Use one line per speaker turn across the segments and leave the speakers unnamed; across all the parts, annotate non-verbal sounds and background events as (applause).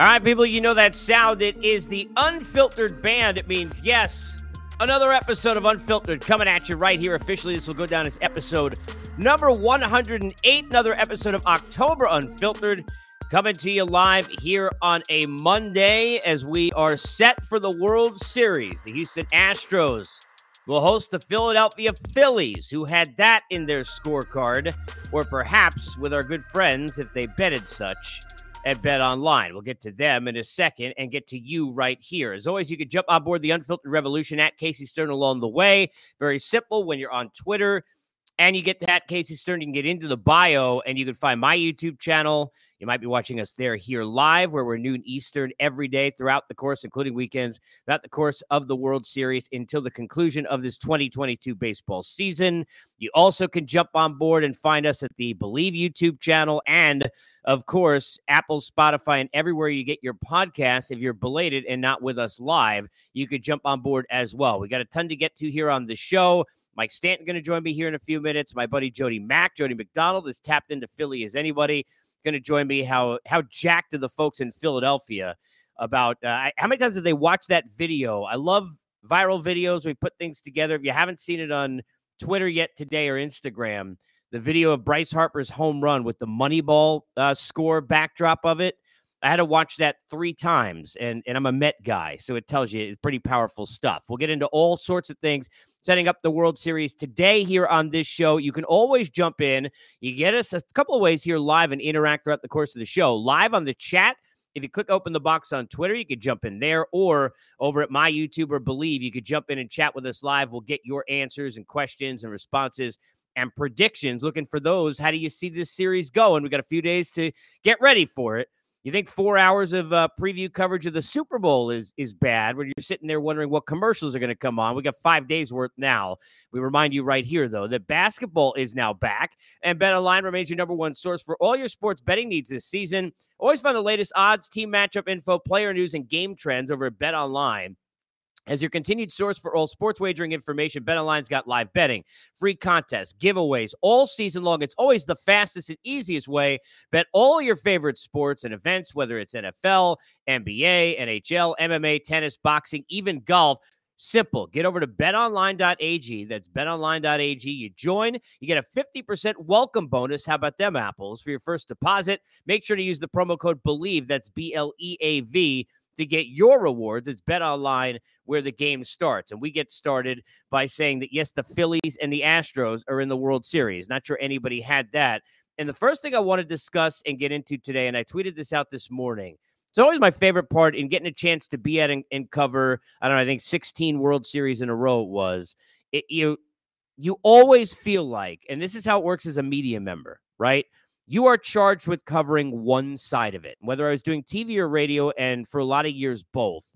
All right, people, you know that sound. It is the Unfiltered Band. It means, yes, another episode of Unfiltered coming at you right here officially. This will go down as episode number 108, another episode of October Unfiltered. Coming to you live here on a Monday as we are set for the World Series. The Houston Astros will host the Philadelphia Phillies, who had that in their scorecard, or perhaps with our good friends if they betted such at BetOnline. We'll get to them in a second and get to you right here. As always, you can jump on board the Unfiltered Revolution at Casey Stern along the way. Very simple when you're on Twitter and you get to at Casey Stern, you can get into the bio and you can find my YouTube channel. You might be watching us there here live, where we're noon Eastern every day throughout the course, including weekends, throughout the course of the World Series until the conclusion of this 2022 baseball season. You also can jump on board and find us at the Bleav YouTube channel and, of course, Apple, Spotify, and everywhere you get your podcasts. If you're belated and not with us live, you could jump on board as well. We got a ton to get to here on the show. Mike Stanton going to join me here in a few minutes. My buddy Jody Mack, Jody McDonald, is tapped into Philly as anybody going to join me. How how jacked are the folks in Philadelphia about uh, how many times did they watch that video? I love viral videos. We put things together. If you haven't seen it on Twitter yet today or Instagram, the video of Bryce Harper's home run with the Moneyball uh, score backdrop of it. I had to watch that three times, and, and I'm a Met guy, so it tells you it's pretty powerful stuff. We'll get into all sorts of things setting up the World Series today here on this show. You can always jump in. You get us a couple of ways here live and interact throughout the course of the show. Live on the chat. If you click open the box on Twitter, you could jump in there, or over at my YouTube or Bleav, you could jump in and chat with us live. We'll get your answers and questions and responses and predictions. Looking for those. How do you see this series going? We got a few days to get ready for it. You think four hours of uh, preview coverage of the Super Bowl is is bad? When you're sitting there wondering what commercials are going to come on, we got five days worth now. We remind you right here though that basketball is now back, and BetOnline remains your number one source for all your sports betting needs this season. Always find the latest odds, team matchup info, player news, and game trends over at BetOnline. As your continued source for all sports wagering information, BetOnline's got live betting, free contests, giveaways all season long. It's always the fastest and easiest way. Bet all your favorite sports and events, whether it's NFL, NBA, NHL, MMA, tennis, boxing, even golf. Simple. Get over to betonline.ag. That's betonline.ag. You join, you get a 50% welcome bonus. How about them apples for your first deposit? Make sure to use the promo code BLEAV. That's B L E A V to get your rewards. It's BetOnline where the game starts. And we get started by saying that, yes, the Phillies and the Astros are in the World Series. Not sure anybody had that. And the first thing I want to discuss and get into today, and I tweeted this out this morning. It's always my favorite part in getting a chance to be at and, and cover. I don't know. I think 16 World Series in a row it was. It, you you always feel like, and this is how it works as a media member, right? You are charged with covering one side of it. Whether I was doing TV or radio, and for a lot of years, both,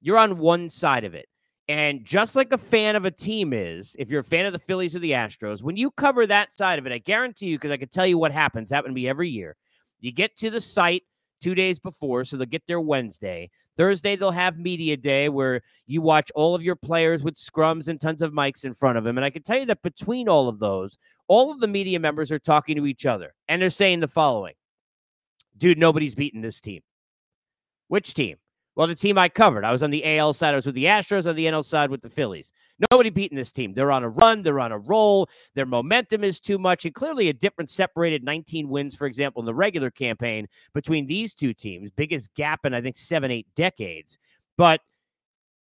you're on one side of it. And just like a fan of a team is, if you're a fan of the Phillies or the Astros, when you cover that side of it, I guarantee you, because I can tell you what happens, happen to me every year. You get to the site two days before, so they'll get there Wednesday. Thursday, they'll have media day where you watch all of your players with scrums and tons of mics in front of them. And I can tell you that between all of those, all of the media members are talking to each other and they're saying the following Dude, nobody's beating this team. Which team? Well, the team I covered, I was on the AL side, I was with the Astros, on the NL side with the Phillies. Nobody beating this team. They're on a run, they're on a roll, their momentum is too much, and clearly a different separated 19 wins, for example, in the regular campaign between these two teams. Biggest gap in, I think, seven, eight decades. But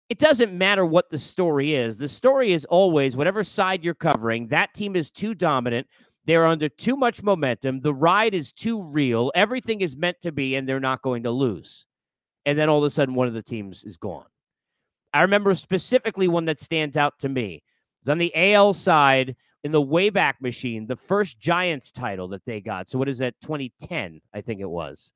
it doesn't matter what the story is. The story is always whatever side you're covering, that team is too dominant. They're under too much momentum. The ride is too real. Everything is meant to be, and they're not going to lose and then all of a sudden one of the teams is gone. I remember specifically one that stands out to me. It was on the AL side in the Wayback Machine, the first Giants title that they got. So what is that? 2010, I think it was.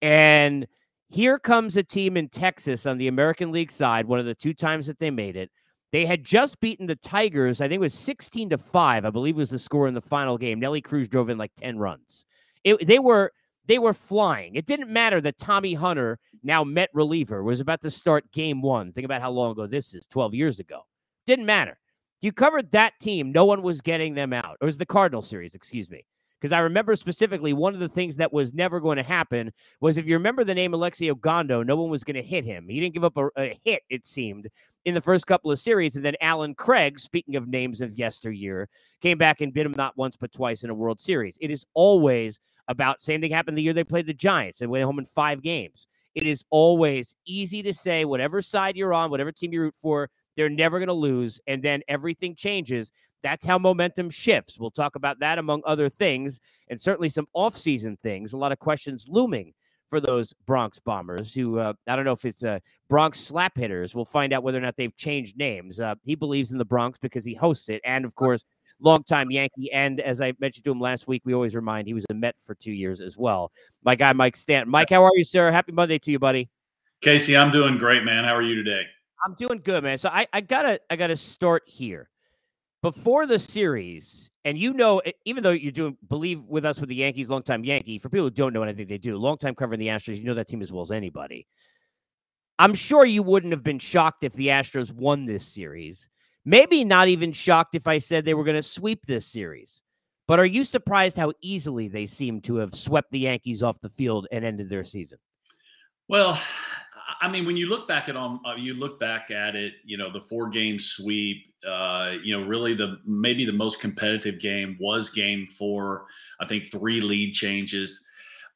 And here comes a team in Texas on the American League side, one of the two times that they made it. They had just beaten the Tigers. I think it was 16 to 5, I believe was the score in the final game. Nelly Cruz drove in like 10 runs. It, they were they were flying. It didn't matter that Tommy Hunter, now Met reliever, was about to start game one. Think about how long ago this is 12 years ago. Didn't matter. You covered that team. No one was getting them out. It was the Cardinal series, excuse me. Because I remember specifically one of the things that was never going to happen was if you remember the name Alexi Ogando, no one was going to hit him. He didn't give up a, a, hit, it seemed, in the first couple of series. And then Allen Craig, speaking of names of yesteryear, came back and bit him not once but twice in a World Series. It is always about same thing happened the year they played the Giants. They went home in five games. It is always easy to say whatever side you're on, whatever team you root for, they're never going to lose. And then everything changes. That's how momentum shifts. We'll talk about that among other things and certainly some offseason things. A lot of questions looming for those Bronx Bombers who, uh, I don't know if it's uh, Bronx Slap Hitters. We'll find out whether or not they've changed names. Uh, he believes in the Bronx because he hosts it. And of course, longtime Yankee. And as I mentioned to him last week, we always remind he was a Met for two years as well. My guy, Mike Stanton. Mike, how are you, sir? Happy Monday to you, buddy.
Casey, I'm doing great, man. How are you today?
I'm doing good, man. So I, I gotta I gotta start here. Before the series, and you know, even though you're doing Bleav with us with the Yankees, longtime Yankee, for people who don't know anything they do, long time covering the Astros, you know that team as well as anybody. I'm sure you wouldn't have been shocked if the Astros won this series. Maybe not even shocked if I said they were going to sweep this series. But are you surprised how easily they seem to have swept the Yankees off the field and ended their season?
Well, I mean, when you look back at um, uh, you look back at it, you know, the four game sweep, uh, you know, really the maybe the most competitive game was game four. I think three lead changes.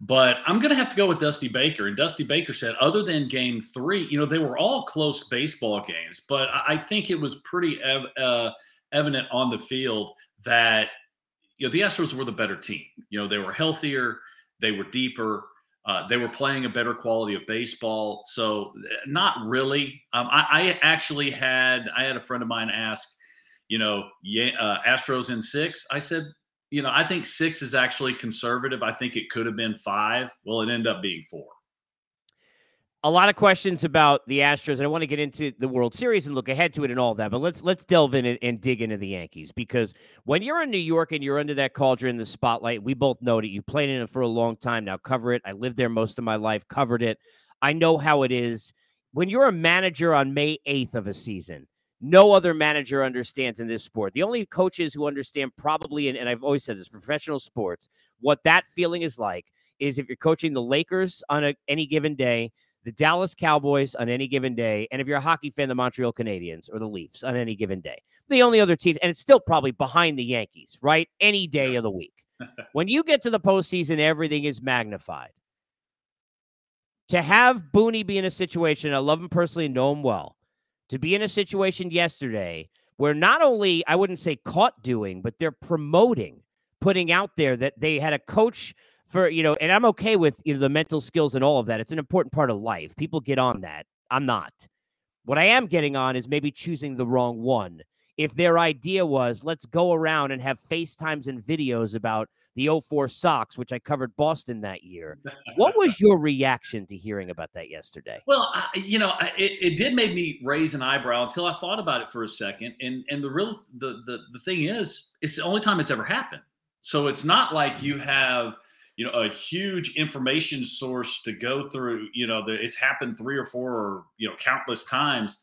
But I'm going to have to go with Dusty Baker. And Dusty Baker said, other than game three, you know, they were all close baseball games. But I think it was pretty ev- uh, evident on the field that, you know, the Astros were the better team. You know, they were healthier, they were deeper, uh, they were playing a better quality of baseball. So, eh, not really. Um, I, I, actually had I had a friend of mine ask, you know, yeah, uh, Astros in six. I said, you know, I think six is actually conservative. I think it could have been five. Well, it ended up being four
a lot of questions about the Astros, and I want to get into the World Series and look ahead to it and all that. But let's let's delve in and, and, dig into the Yankees because when you're in New York and you're under that cauldron, in the spotlight, we both know that you played in it for a long time now. Cover it. I lived there most of my life. Covered it. I know how it is when you're a manager on May 8th of a season. No other manager understands in this sport. The only coaches who understand, probably, and, and I've always said this, professional sports, what that feeling is like is if you're coaching the Lakers on a, any given day the Dallas Cowboys on any given day, and if you're a hockey fan, the Montreal Canadiens or the Leafs on any given day. The only other teams, and it's still probably behind the Yankees, right? Any day of the week. (laughs) when you get to the postseason, everything is magnified. To have Booney be in a situation, I love him personally, know him well, to be in a situation yesterday where not only, I wouldn't say caught doing, but they're promoting, putting out there that they had a coach – for you know, and I'm okay with you know the mental skills and all of that. It's an important part of life. People get on that. I'm not. What I am getting on is maybe choosing the wrong one. If their idea was let's go around and have FaceTimes and videos about the 04 Sox, which I covered Boston that year. What was your reaction to hearing about that yesterday?
Well, I, you know, it, it did make me raise an eyebrow until I thought about it for a second. And and the real the the the thing is, it's the only time it's ever happened. So it's not like you have you know a huge information source to go through you know the, it's happened three or four or you know countless times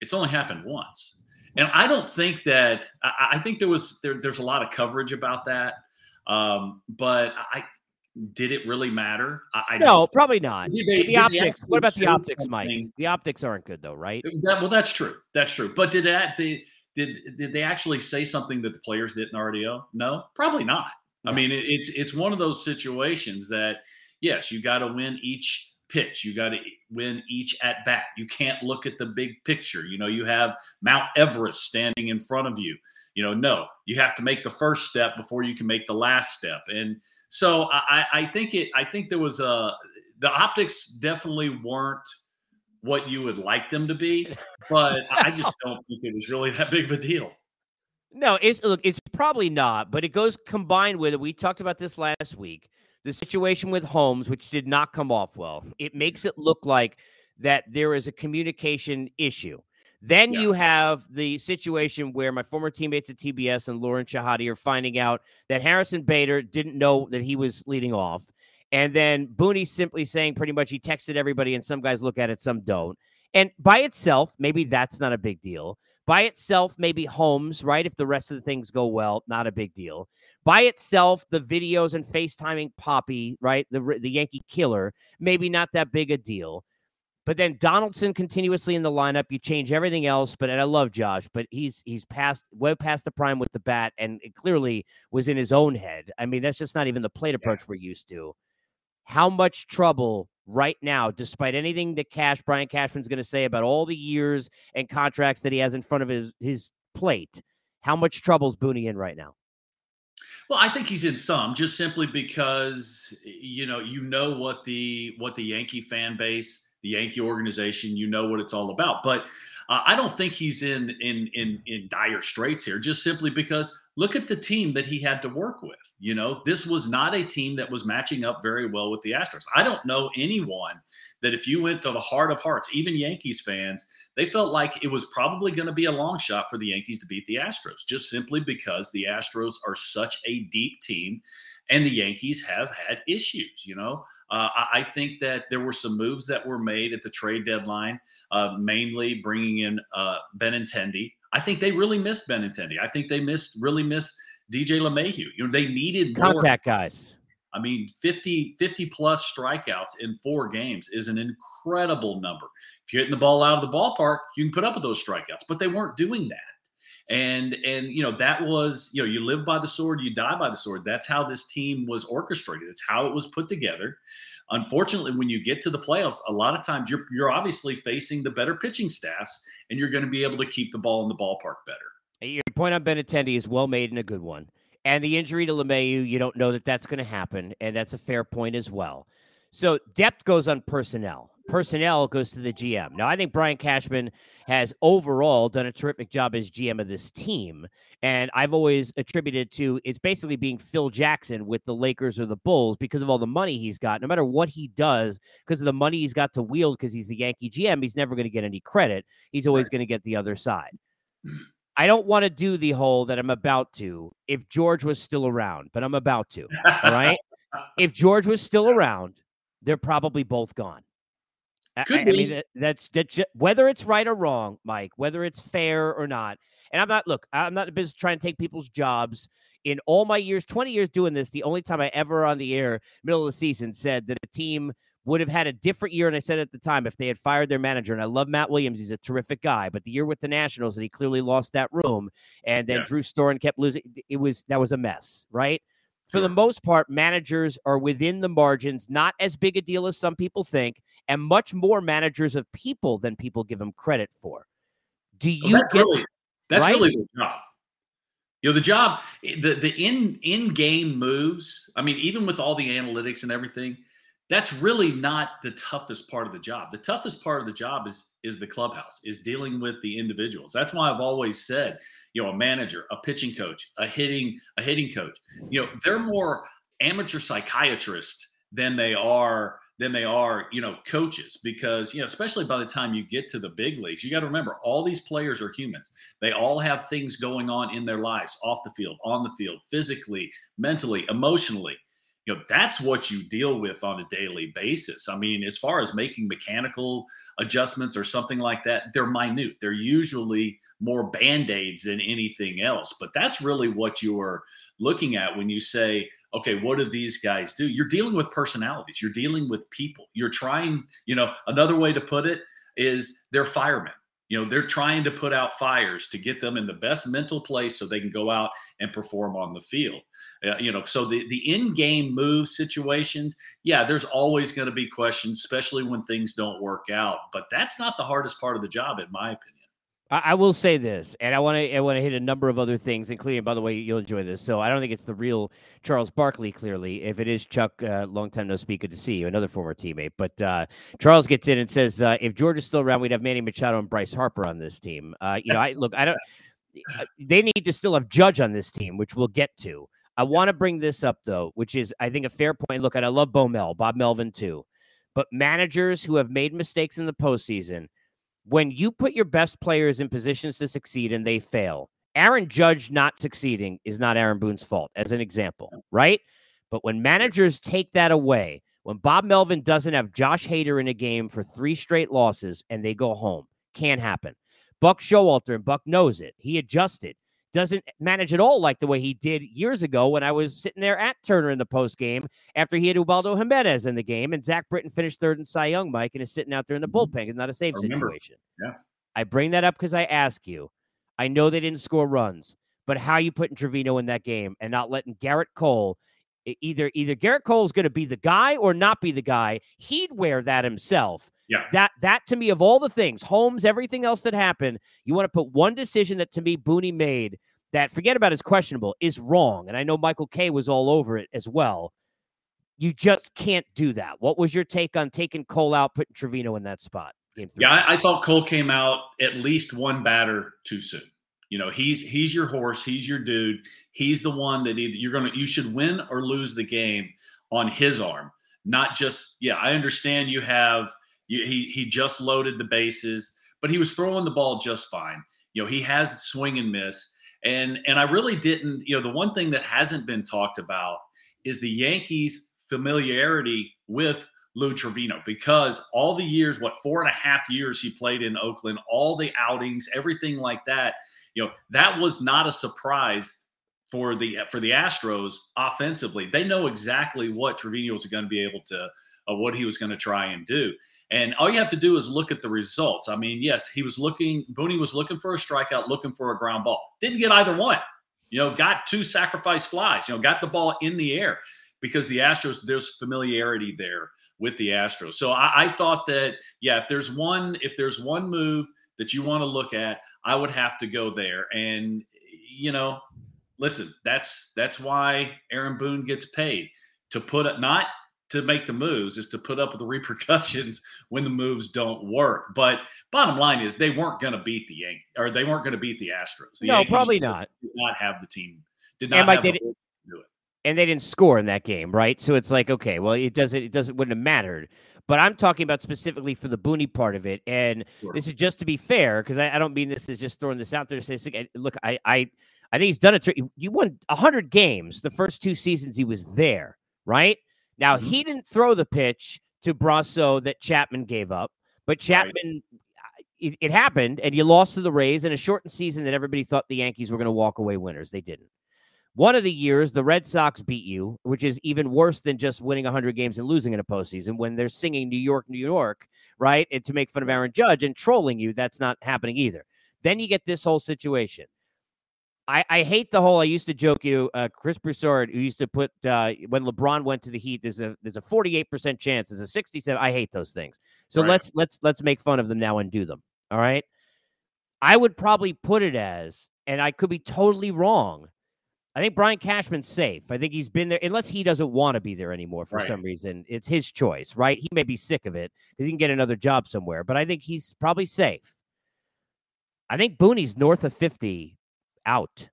it's only happened once and i don't think that i, I think there was there, there's a lot of coverage about that um, but i did it really matter?
I, I no, probably not. They, the optics. What about the optics, Mike? The optics aren't good though, right?
That, well, that's true. That's true. But did that they did did they actually say something that the players didn't already know? No, probably not. I mean, it, it's it's one of those situations that yes, you got to win each pitch. You got to win each at bat. You can't look at the big picture. You know, you have Mount Everest standing in front of you. You know, no, you have to make the first step before you can make the last step. And so I, I think it. I think there was a the optics definitely weren't what you would like them to be, (laughs) but I just don't think it was really that big of a deal.
No, it's look, it's probably not, but it goes combined with it. We talked about this last week the situation with Holmes, which did not come off well. It makes it look like that there is a communication issue. Then yeah. you have the situation where my former teammates at TBS and Lauren Shehadi are finding out that Harrison Bader didn't know that he was leading off. And then Booney simply saying pretty much he texted everybody, and some guys look at it, some don't. And by itself, maybe that's not a big deal. By itself, maybe Holmes, right? If the rest of the things go well, not a big deal. By itself, the videos and FaceTiming Papi, right? The, the Yankee killer, maybe not that big a deal. But then Donaldson continuously in the lineup. You change everything else. But and I love Josh, but he's he's past way past the prime with the bat, and it clearly was in his own head. I mean, that's just not even the plate approach yeah. we're used to. How much trouble right now, despite anything that Cash, Brian Cashman's going to say about all the years and contracts that he has in front of his, his plate, how much trouble's Booney in right now?
Well, I think he's in some, just simply because you know you know what the what the Yankee fan base, the Yankee organization, you know what it's all about. But uh, I don't think he's in in in in dire straits here, just simply because look at the team that he had to work with. You know, this was not a team that was matching up very well with the Astros. I don't know anyone that if you went to the heart of hearts, even Yankees fans, they felt like it was probably going to be a long shot for the Yankees to beat the Astros, just simply because the Astros are such a deep team and the Yankees have had issues. You know, uh, I, I, think that there were some moves that were made at the trade deadline, uh, mainly bringing in uh, Benintendi. I think they really missed Benintendi. I think they missed really missed DJ LeMahieu. You know, they needed
contact more. guys.
I mean, 50, 50 plus strikeouts in four games is an incredible number. If you're hitting the ball out of the ballpark, you can put up with those strikeouts, but they weren't doing that. And and you know that was you know you live by the sword, you die by the sword. That's how this team was orchestrated. It's how it was put together. Unfortunately, when you get to the playoffs, a lot of times you're you're obviously facing the better pitching staffs, and you're going to be able to keep the ball in the ballpark better.
Your point on Benintendi is well made and a good one. And the injury to LeMahieu, you don't know that that's going to happen, and that's a fair point as well. So depth goes on personnel. Personnel goes to the GM. Now, I think Brian Cashman has overall done a terrific job as GM of this team. And I've always attributed to it's basically being Phil Jackson with the Lakers or the Bulls because of all the money he's got. No matter what he does, because of the money he's got to wield, because he's the Yankee GM, he's never going to get any credit. He's always going to get the other side. (clears throat) I don't want to do the whole that I'm about to if George was still around, but I'm about to. All right. (laughs) if George was still around, they're probably both gone.
Could I. I mean,
that's, that's whether it's right or wrong, Mike, whether it's fair or not. And I'm not, look, I'm not in the business trying to take people's jobs. In all my years, 20 years doing this, the only time I ever on the air, middle of the season, said that a team would have had a different year. And I said at the time, if they had fired their manager, and I love Matt Williams, he's a terrific guy, but the year with the Nationals, and he clearly lost that room, and then yeah. Drew Storen kept losing, it was that was a mess, right? For the most part, managers are within the margins, not as big a deal as some people think, and much more managers of people than people give them credit for. Do oh, you
well, that's
get
really, that's right? really the job? You know, the job, eh, the the in in game moves. I mean, even with all the analytics and everything, that's really not the toughest part of the job. The toughest part of the job is is the clubhouse, is dealing with the individuals. That's why I've always said, you know, a manager, a pitching coach, a hitting a hitting coach, you know, they're more amateur psychiatrists than they are than they are, you know, coaches because, you know, especially by the time you get to the big leagues, you got to remember all these players are humans. They all have things going on in their lives, off the field, on the field, physically, mentally, emotionally you know that's what you deal with on a daily basis i mean as far as making mechanical adjustments or something like that they're minute they're usually more band-aids than anything else but that's really what you're looking at when you say okay, what do these guys do? You're dealing with personalities, you're dealing with people. You're trying, you know, another way to put it is they're firemen. You know, they're trying to put out fires to get them in the best mental place so they can go out and perform on the field. Uh, you know, so the the in-game move situations, yeah, there's always going to be questions, especially when things don't work out. But that's not the hardest part of the job, in my opinion.
I, will say this, and I want to I want to hit a number of other things, including, by the way, you'll enjoy this. So I don't think it's the real Charles Barkley. Clearly, if it is Chuck, uh, long time no speak, good to see you, another former teammate. But uh, Charles gets in and says, uh, if George is still around, we'd have Manny Machado and Bryce Harper on this team. Uh, you know, I look, I don't. Uh, they need to still have Judge on this team, which we'll get to. I want to bring this up though, which is I think a fair point. Look, and I love Bo Mel, Bob Melvin too, but managers who have made mistakes in the postseason when you put your best players in positions to succeed and they fail, Aaron Judge not succeeding is not Aaron Boone's fault, as an example, right? But when managers take that away, when Bob Melvin doesn't have Josh Hader in a game for three straight losses and they go home, can't happen. Buck Showalter and Buck knows it. He adjusted doesn't manage at all like the way he did years ago when I was sitting there at Turner in the post game after he had Ubaldo Jimenez in the game and Zach Britton finished third in Cy Young, Mike, and is sitting out there in the mm-hmm. bullpen. It's not a safe situation.
Yeah.
I bring that up because I ask you. I know they didn't score runs, but how you putting Trivino in that game and not letting Garrett Cole either either Garrett Cole is going to be the guy or not be the guy. He'd wear that himself.
Yeah.
That that to me of all the things, Holmes, everything else that happened, you want to put one decision that to me Booney made that forget about is questionable is wrong. And I know Michael Kay was all over it as well. You just can't do that. What was your take on taking Cole out, putting Trivino in that spot?
Yeah, I, I thought Cole came out at least one batter too soon. You know, he's he's your horse, he's your dude. He's the one that either you're gonna you should win or lose the game on his arm, not just yeah. I understand you have he he just loaded the bases, but he was throwing the ball just fine. You know, he has swing and miss, and and I really didn't. You know, the one thing that hasn't been talked about is the Yankees' familiarity with Lou Trivino because all the years, what four and a half years he played in Oakland, all the outings, everything like that. You know, that was not a surprise for the for the Astros offensively. They know exactly what Trivino was going to be able to of what he was going to try and do. And all you have to do is look at the results. I mean, yes, he was looking, Booney was looking for a strikeout, looking for a ground ball. Didn't get either one. You know, got two sacrifice flies, you know, got the ball in the air because the Astros, there's familiarity there with the Astros. So I, I thought that, yeah, if there's one, if there's one move that you want to look at, I would have to go there. And, you know, listen, that's that's why Aaron Boone gets paid to put it not to make the moves is to put up with the (laughs) repercussions when the moves don't work. But bottom line is they weren't going to beat the Yankees or they weren't going to beat the Astros. The
no,
Yankees
probably not.
Did not have the team. Did not have did, do it.
And they didn't score in that game, right? So it's like, okay, well, it doesn't it doesn't wouldn't have mattered. But I'm talking about specifically for the Booney part of it. And sure. this is just to be fair, because I, I, don't mean this is just throwing this out there to say, look, I I I think he's done it. You won 100 games the first two seasons he was there, right? Now, mm-hmm. he didn't throw the pitch to Brosseau that Chapman gave up, but Chapman, right. it, it, happened, and you lost to the Rays in a shortened season that everybody thought the Yankees were going to walk away winners. They didn't. One of the years, the Red Sox beat you, which is even worse than just winning 100 games and losing in a postseason when they're singing New York, New York, right? And to make fun of Aaron Judge and trolling you, that's not happening either. Then you get this whole situation. I, I hate the whole. I used to joke you, uh, Chris Broussard, who used to put uh, when LeBron went to the Heat. There's a there's a 48 percent chance. There's a 67. I hate those things. So right. let's let's let's make fun of them now and do them. All right. I would probably put it as, and I could be totally wrong. I think Brian Cashman's safe. I think he's been there, unless he doesn't want to be there anymore for right. some reason. It's his choice, right? He may be sick of it because he can get another job somewhere, but I think he's probably safe. I think Booney's north of 50 out.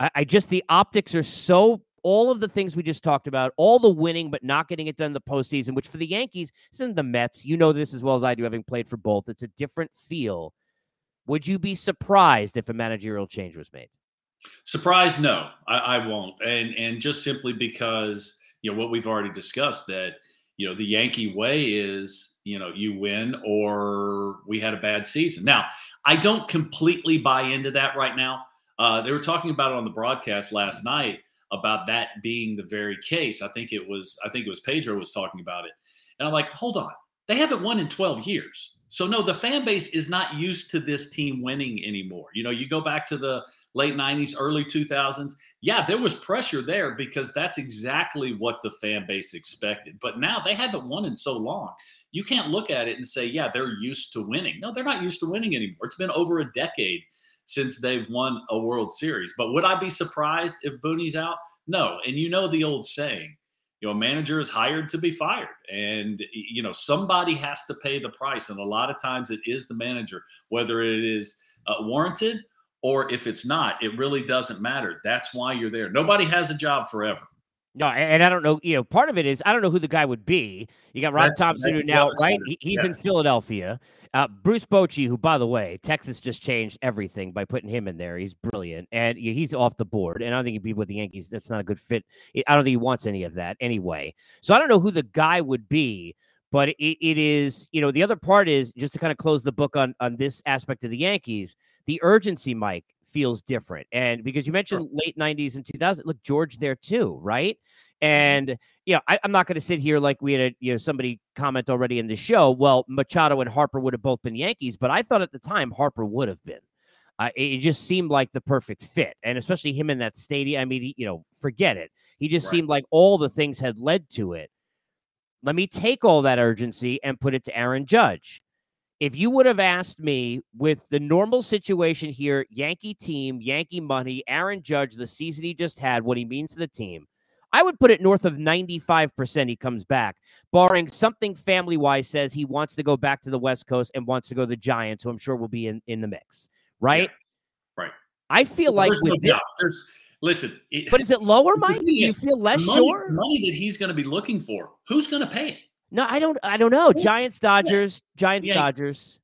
I, I just the optics are so all of the things we just talked about, all the winning but not getting it done in the postseason, which for the Yankees, isn't the Mets. You know this as well as I do, having played for both. It's a different feel. Would you be surprised if a managerial change was made?
Surprised? No, I, I won't. And and just simply because you know what we've already discussed that you know the Yankee way is you know you win or we had a bad season. Now I don't completely buy into that right now uh, they were talking about it on the broadcast last night about that being the very case. I think it was I think it was Pedro was talking about it. And I'm like, hold on. They haven't won in 12 years. So no, the fan base is not used to this team winning anymore. You know, you go back to the late 90s, early 2000s. Yeah, there was pressure there because that's exactly what the fan base expected. But now they haven't won in so long. You can't look at it and say, yeah, they're used to winning. No, they're not used to winning anymore. It's been over a decade since they've won a World Series. But would I be surprised if Booney's out? No. And you know the old saying, you know, a manager is hired to be fired. And, you know, somebody has to pay the price. And a lot of times it is the manager, whether it is uh, warranted or if it's not, it really doesn't matter. That's why you're there. Nobody has a job forever.
No, and I don't know. You know, part of it is I don't know who the guy would be. You got Rob that's, Thomson that's now, right? He's in Philadelphia. Uh, Bruce Bochy, who, by the way, Texas just changed everything by putting him in there. He's brilliant, and he's off the board. And I don't think he'd be with the Yankees. That's not a good fit. I don't think he wants any of that anyway. So I don't know who the guy would be, but it, it is. You know, the other part is just to kind of close the book on on this aspect of the Yankees. The urgency, Mike, feels different, and because you mentioned late '90s and 2000, look, George there too, right? Mm-hmm. And you know, I, am not going to sit here like we had a, you know somebody comment already in the show. Well, Machado and Harper would have both been Yankees, but I thought at the time Harper would have been. Uh, it just seemed like the perfect fit, and especially him in that stadium. I mean, he, you know, forget it. He just right. seemed like all the things had led to it. Let me take all that urgency and put it to Aaron Judge. If you would have asked me with the normal situation here, Yankee team, Yankee money, Aaron Judge, the season he just had, what he means to the team, I would put it north of 95% he comes back, barring something family wise says he wants to go back to the West Coast and wants to go to the Giants, who I'm sure will be in, in the mix. Right?
Yeah, right.
I feel well, like with
no this, listen,
it, but is it lower, (laughs) Mike? Do you feel less
money,
sure?
Money that he's going to be looking for. Who's going to pay it?
No, I don't. I don't know. Giants, Dodgers, Giants, yeah. Dodgers,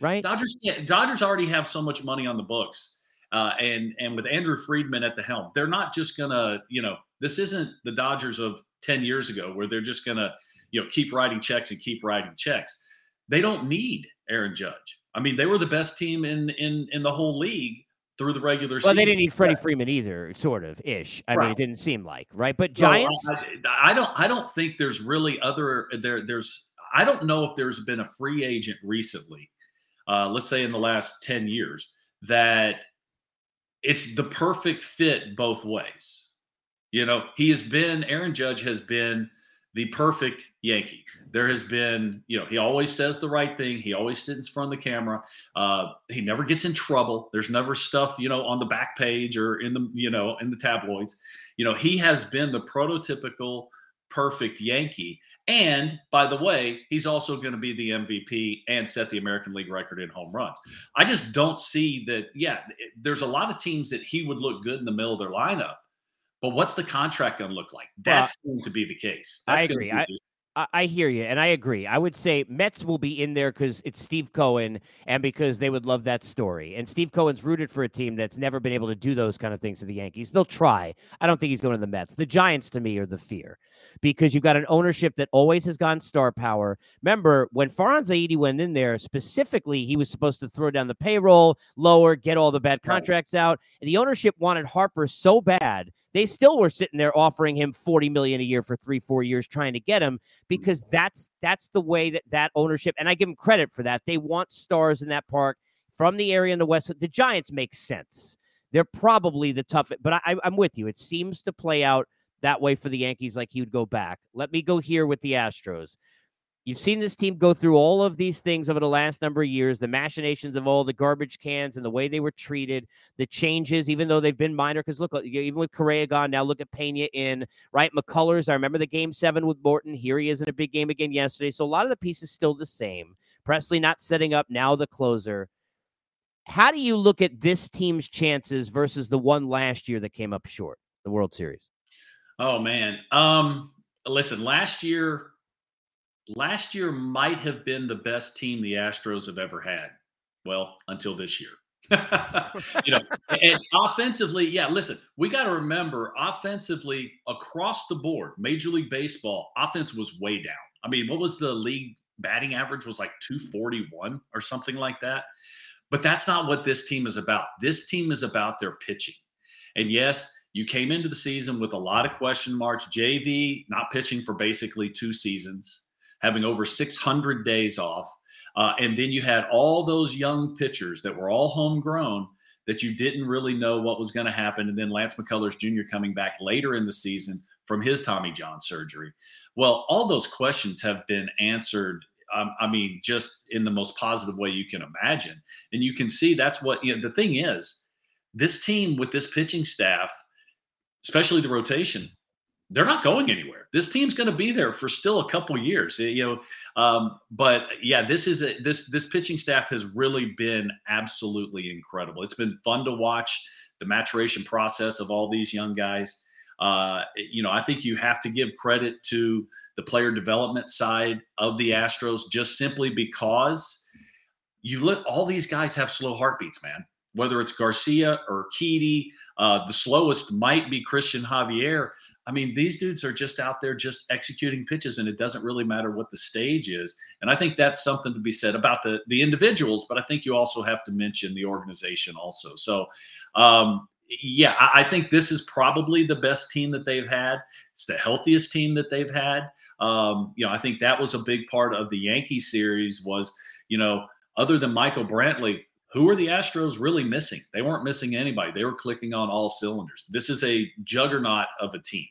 right?
Dodgers. Yeah, Dodgers already have so much money on the books, uh, and and with Andrew Friedman at the helm, they're not just gonna, you know, this isn't the Dodgers of 10 years ago where they're just going to, you know, keep writing checks and keep writing checks. They don't need Aaron Judge. I mean, they were the best team in in in the whole league through the regular
well,
season.
Well, they didn't need Freddie Freeman either, sort of ish. I right. mean, it didn't seem like right, but Giants.
I, I, don't. I don't think there's really other there. There's. I don't know if there's been a free agent recently. Uh, let's say in the last ten years that it's the perfect fit both ways. You know, he has been, Aaron Judge has been the perfect Yankee. There has been, you know, he always says the right thing. He always sits in front of the camera. Uh, he never gets in trouble. There's never stuff, you know, on the back page or in the, you know, in the tabloids. You know, he has been the prototypical perfect Yankee. And by the way, he's also going to be the MVP and set the American League record in home runs. I just don't see that. Yeah, there's a lot of teams that he would look good in the middle of their lineup but what's the contract going to look like? That's going to be the case. That's
I agree. I, I hear you, and I agree. I would say Mets will be in there because it's Steve Cohen, and because they would love that story. And Steve Cohen's rooted for a team that's never been able to do those kind of things to the Yankees. They'll try. I don't think he's going to the Mets. The Giants, to me, are the fear because you've got an ownership that always has gone star power. Remember when Farhan Zaidi went in there specifically, he was supposed to throw down the payroll, lower, get all the bad contracts out, and the ownership wanted Harper so bad they still were sitting there offering him 40 million a year for 3 4 years trying to get him mm-hmm. because that's that's the way that that ownership and I give them credit for that. They want stars in that park from the area in the west. The Giants make sense. They're probably the toughest, but I, I'm with you. It seems to play out that way for the Yankees like he would go back. Let me go here with the Astros. You've seen this team go through all of these things over the last number of years, the machinations of all the garbage cans and the way they were treated, the changes, even though they've been minor. Because look, even with Correa gone, now look at Pena in, right? McCullers, I remember the game seven with Morton. Here he is in a big game again yesterday. So a lot of the pieces still the same. Pressly not setting up, now the closer. How do you look at this team's chances versus the one last year that came up short, the World Series?
Oh, man. Um, listen, last year, last year might have been the best team the Astros have ever had. Well, until this year. (laughs) you know, and offensively, yeah, listen, we got to remember offensively across the board, Major League Baseball, offense was way down. I mean, what was the league batting average was like 241 or something like that. But that's not what this team is about. This team is about their pitching. And yes, You came into the season with a lot of question marks. JV not pitching for basically two seasons, having over 600 days off. Uh, and then you had all those young pitchers that were all homegrown that you didn't really know what was going to happen. And then Lance McCullers Jr. coming back later in the season from his Tommy John surgery. Well, all those questions have been answered. Um, I mean, just in the most positive way you can imagine. And you can see that's what, you know, the thing is, this team with this pitching staff especially the rotation, they're not going anywhere. This team's going to be there for still a couple years, eh, you know. Um, but yeah, this is a, this this pitching staff has really been absolutely incredible. It's been fun to watch the maturation process of all these young guys. Uh, you know, I think you have to give credit to the player development side of the Astros, just simply because you look all these guys have slow heartbeats, man whether it's Garcia or Urquidy. Uh, the slowest might be Cristian Javier. I mean, these dudes are just out there just executing pitches, and it doesn't really matter what the stage is. And I think that's something to be said about the the individuals, but I think you also have to mention the organization also. So, um, yeah, I, I, think this is probably the best team that they've had. It's the healthiest team that they've had. Um, you know, I think that was a big part of the Yankee series. Was you know, other than Michael Brantley, who are the Astros really missing? They weren't missing anybody. They were clicking on all cylinders. This is a juggernaut of a team.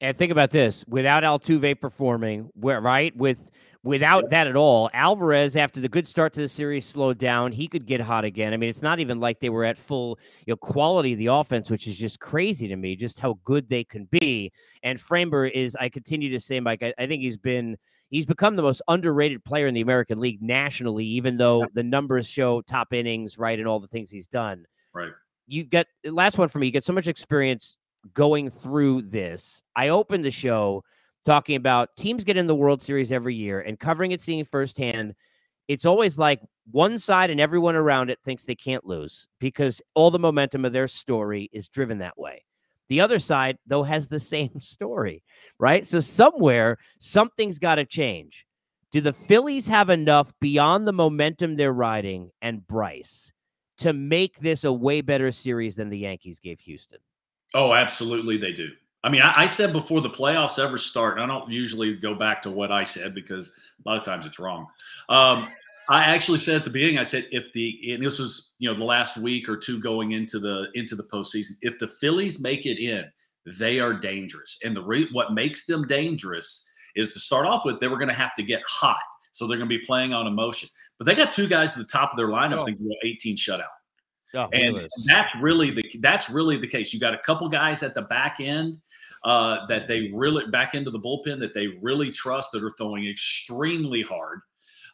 And think about this: without Altuve performing, right? With without that at all, Alvarez after the good start to the series slowed down. He could get hot again. I mean, it's not even like they were at full you know, quality of the offense, which is just crazy to me, just how good they can be. And Framber is, I continue to say, Mike, I, I think he's been he's become the most underrated player in the American League nationally, even though the numbers show top innings, right, and all the things he's done.
Right.
You've got last one for me. You get so much experience going through this. I opened the show talking about teams get in the World Series every year and covering it, seeing firsthand. It's always like one side and everyone around it thinks they can't lose because all the momentum of their story is driven that way. The other side, though, has the (laughs) same story, right? So somewhere something's got to change. Do the Phillies have enough beyond the momentum they're riding and Bryce to make this a way better series than the Yankees gave Houston?
Oh, absolutely, they do. I mean, I, I said before the playoffs ever start, and I don't usually go back to what I said because a lot of times it's wrong. Um, I actually said at the beginning, I said if the and this was you know the last week or two going into the into the postseason, if the Phillies make it in, they are dangerous. And the re- what makes them dangerous is to start off with, they were going to have to get hot, so they're going to be playing on emotion. But they got two guys at the top of their lineup, oh. I think, 18 shutout. Oh, and that's really the that's really the case. You got a couple guys at the back end uh, that they really back into the bullpen that they really trust that are throwing extremely hard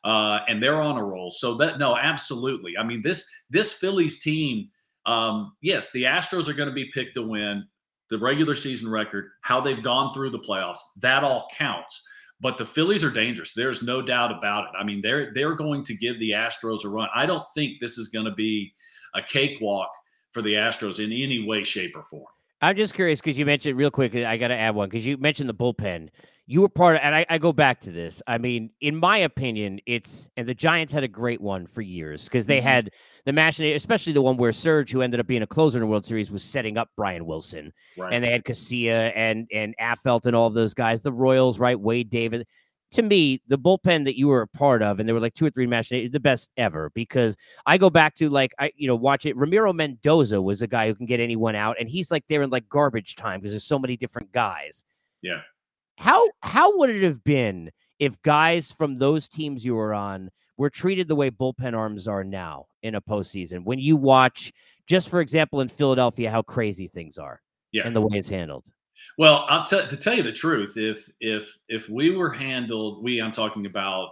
uh, and they're on a roll. So that no, absolutely. I mean this this Phillies team. Um, yes, the Astros are going to be picked to win the regular season record. How they've gone through the playoffs, that all counts. But the Phillies are dangerous. There's no doubt about it. I mean, they're they're going to give the Astros a run. I don't think this is going to be a cakewalk for the Astros in any way, shape, or form.
I'm just curious because you mentioned real quick. I got to add one because you mentioned the bullpen you were part of, and I, I, go back to this. I mean, in my opinion, it's and the Giants had a great one for years because they mm-hmm. had the machination, especially the one where Serge, who ended up being a closer in the World Series, was setting up Brian Wilson, right. and they had Casilla and and Affeldt and all of those guys. The Royals, right? Wade Davis. To me, the bullpen that you were a part of, and there were like two or three machinations, the best ever. Because I go back to like I, you know, watch it. Ramiro Mendoza was a guy who can get anyone out, and he's like there in like garbage time because there's so many different guys.
Yeah.
How how would it have been if guys from those teams you were on were treated the way bullpen arms are now in a postseason? When you watch, just for example, in Philadelphia, how crazy things are, yeah, and the way it's handled.
Well, I'll t- to tell you the truth, if if if we were handled, we I'm talking about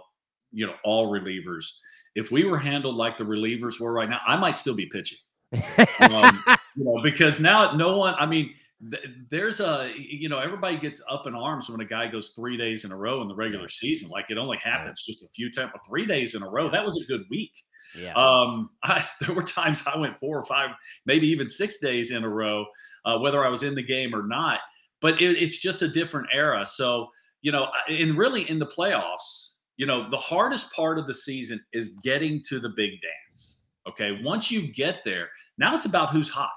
you know all relievers. If we were handled like the relievers were right now, I might still be pitching. um, (laughs) you know, because now no one. I mean, there's a you know everybody gets up in arms when a guy goes three days in a row in the regular season like it only happens just a few times but three days in a row that was a good week yeah. um (laughs) I, there were times i went four or five maybe even six days in a row uh, whether i was in the game or not but it, it's just a different era. So you know and really in the playoffs you know the hardest part of the season is getting to the big dance okay? Once you get there now it's about who's hot.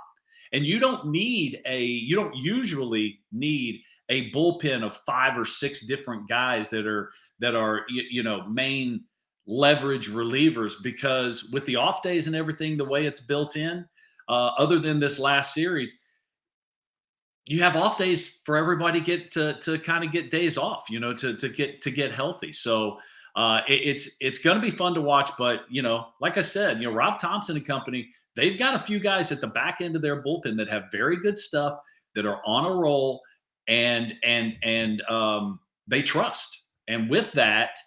And you don't need a you don't usually need a bullpen of five or six different guys that are that are you, you know main leverage relievers because with the off days and everything the way it's built in uh, other than this last series you have off days for everybody get to to kind of get days off you know to to get to get healthy so uh, it, it's it's going to be fun to watch but you know like i said you know rob Thomson and company they've got a few guys at the back end of their bullpen that have very good stuff that are on a roll and and and um, they trust. And with that,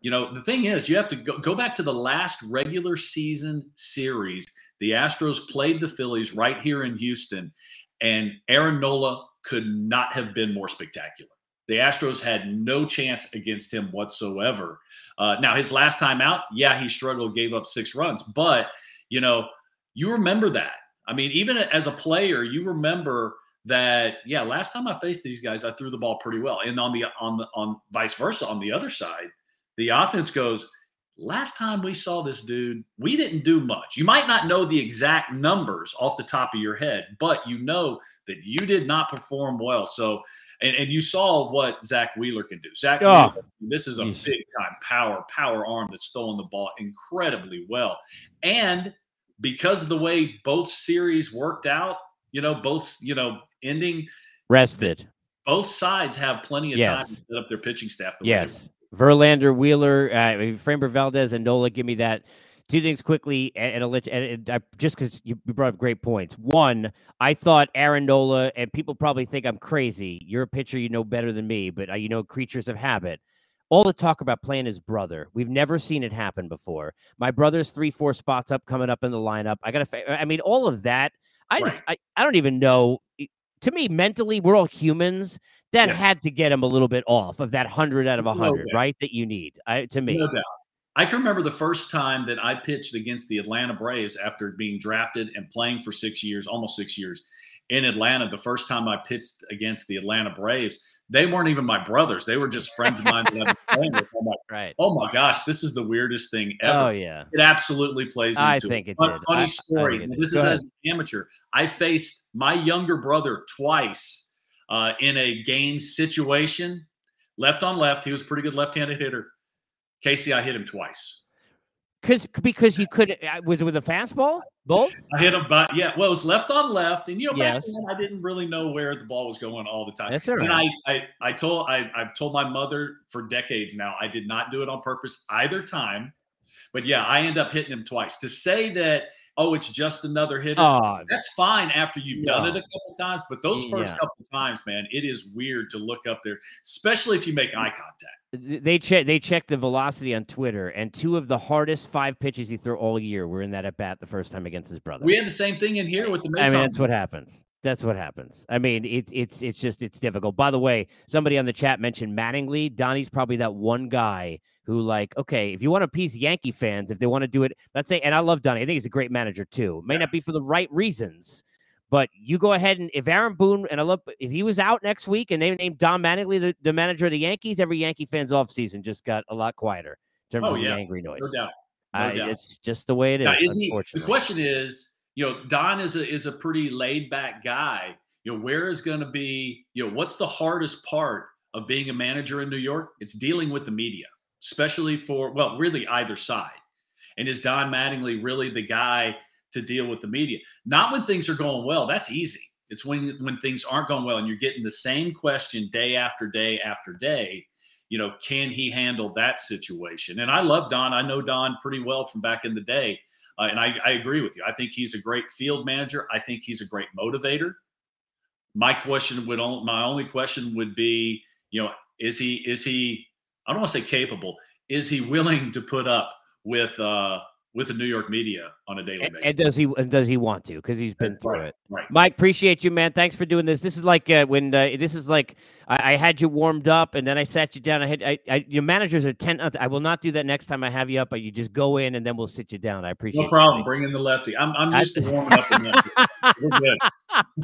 you know, the thing is, you have to go, go back to the last regular season series. The Astros played the Phillies right here in Houston, and Aaron Nola could not have been more spectacular. The Astros had no chance against him whatsoever. Uh, now, his last time out, yeah, he struggled, gave up six runs, but you know, you remember that. I mean, even as a player, you remember that yeah last time i faced these guys i threw the ball pretty well and on the on the on vice versa on the other side the offense goes last time we saw this dude we didn't do much you might not know the exact numbers off the top of your head but you know that you did not perform well so and, and you saw what zack wheeler can do zach oh. wheeler, this is a big time power power arm that's throwing the ball incredibly well and because of the way both series worked out you know both you know ending
rested.
Both sides have plenty of yes. time to set up their pitching staff.
The yes, Verlander, Wheeler, uh, Framber Valdez, and Nola. Give me that. Two things quickly, and, and, and, and uh, just because you brought up great points. One, I thought Aaron Nola, and people probably think I'm crazy. You're a pitcher, you know better than me, but uh, you know creatures of habit all the talk about playing his brother. We've never seen it happen before. My brother's three, four spots up coming up in the lineup. I got to, I mean, all of that. I right. just, I, I don't even know to me, mentally, we're all humans. That yes. had to get him a little bit off of that hundred out of hundred, no right? That you need. I, to me,
no doubt. I can remember the first time that I pitched against the Atlanta Braves after being drafted and playing for six years, almost six years in Atlanta. The first time I pitched against the Atlanta Braves, they weren't even my brothers; they were just friends of mine that I've with. I'm like, (laughs) right? Oh my gosh, this is the weirdest thing ever.
Oh yeah,
it absolutely plays into
I think it.
it Funny I, story. I this is as an amateur. I faced my younger brother twice uh, in a game situation, left on left. He was a pretty good left-handed hitter. Casey, I hit him twice.
Because because you could uh, was it with a fastball? Both?
I hit him, but yeah, well, it was left on left, and you know, back yes. then I didn't really know where the ball was going all the time.
That's all right.
And I, I, I told, I, I've told my mother for decades now, I did not do it on purpose either time. But yeah, I end up hitting him twice. To say that, oh, it's just another hit, oh, that's fine after you've yeah. done it a couple times. But those first yeah. couple times, man, it is weird to look up there, especially if you make eye contact
they check they check the velocity on Twitter, and two of the hardest five pitches he threw all year were in that at bat the first time against his brother.
We had the same thing in here with the.
I mean, that's what happens. That's what happens. I mean, it's it's it's just it's difficult. By the way, somebody on the chat mentioned Mattingly. Donnie's probably that one guy who, like, okay, if you want to appease Yankee fans, if they want to do it, let's say, and I love Donnie. I think he's a great manager too. May yeah. not be for the right reasons but you go ahead and if Aaron Boone and I look if he was out next week and they named Don Mattingly the, the manager of the Yankees, every Yankee fans off season just got a lot quieter in terms oh, of yeah. the angry noise.
No doubt.
No I, doubt. It's just the way it is. Now, is he,
the question is, you know, Don is a is a pretty laid back guy. You know, where is going to be, you know, what's the hardest part of being a manager in New York? It's dealing with the media, especially for well, really either side. And is Don Mattingly really the guy to deal with the media. Not when things are going well. That's easy. It's when when things aren't going well and you're getting the same question day after day after day. You know, can he handle that situation? And I love Don. I know Don pretty well from back in the day, uh, and I, I agree with you. I think he's a great field manager. I think he's a great motivator. My question would my only question would be, you know, is he is he? I don't want to say capable. Is he willing to put up with uh, with the New York media on a daily basis.
And does he and does he want to? Because he's been through
right,
it.
Right.
Mike, appreciate you, man. Thanks for doing this. This is like uh, when uh, this is like I, I, had you warmed up and then I sat you down. I had I, I, your managers are ten. Uh, I will not do that next time I have you up. But you just go in and then we'll sit you down. I appreciate.
No problem. You, Bring in the lefty. I'm I'm used to warming up. In We're
good.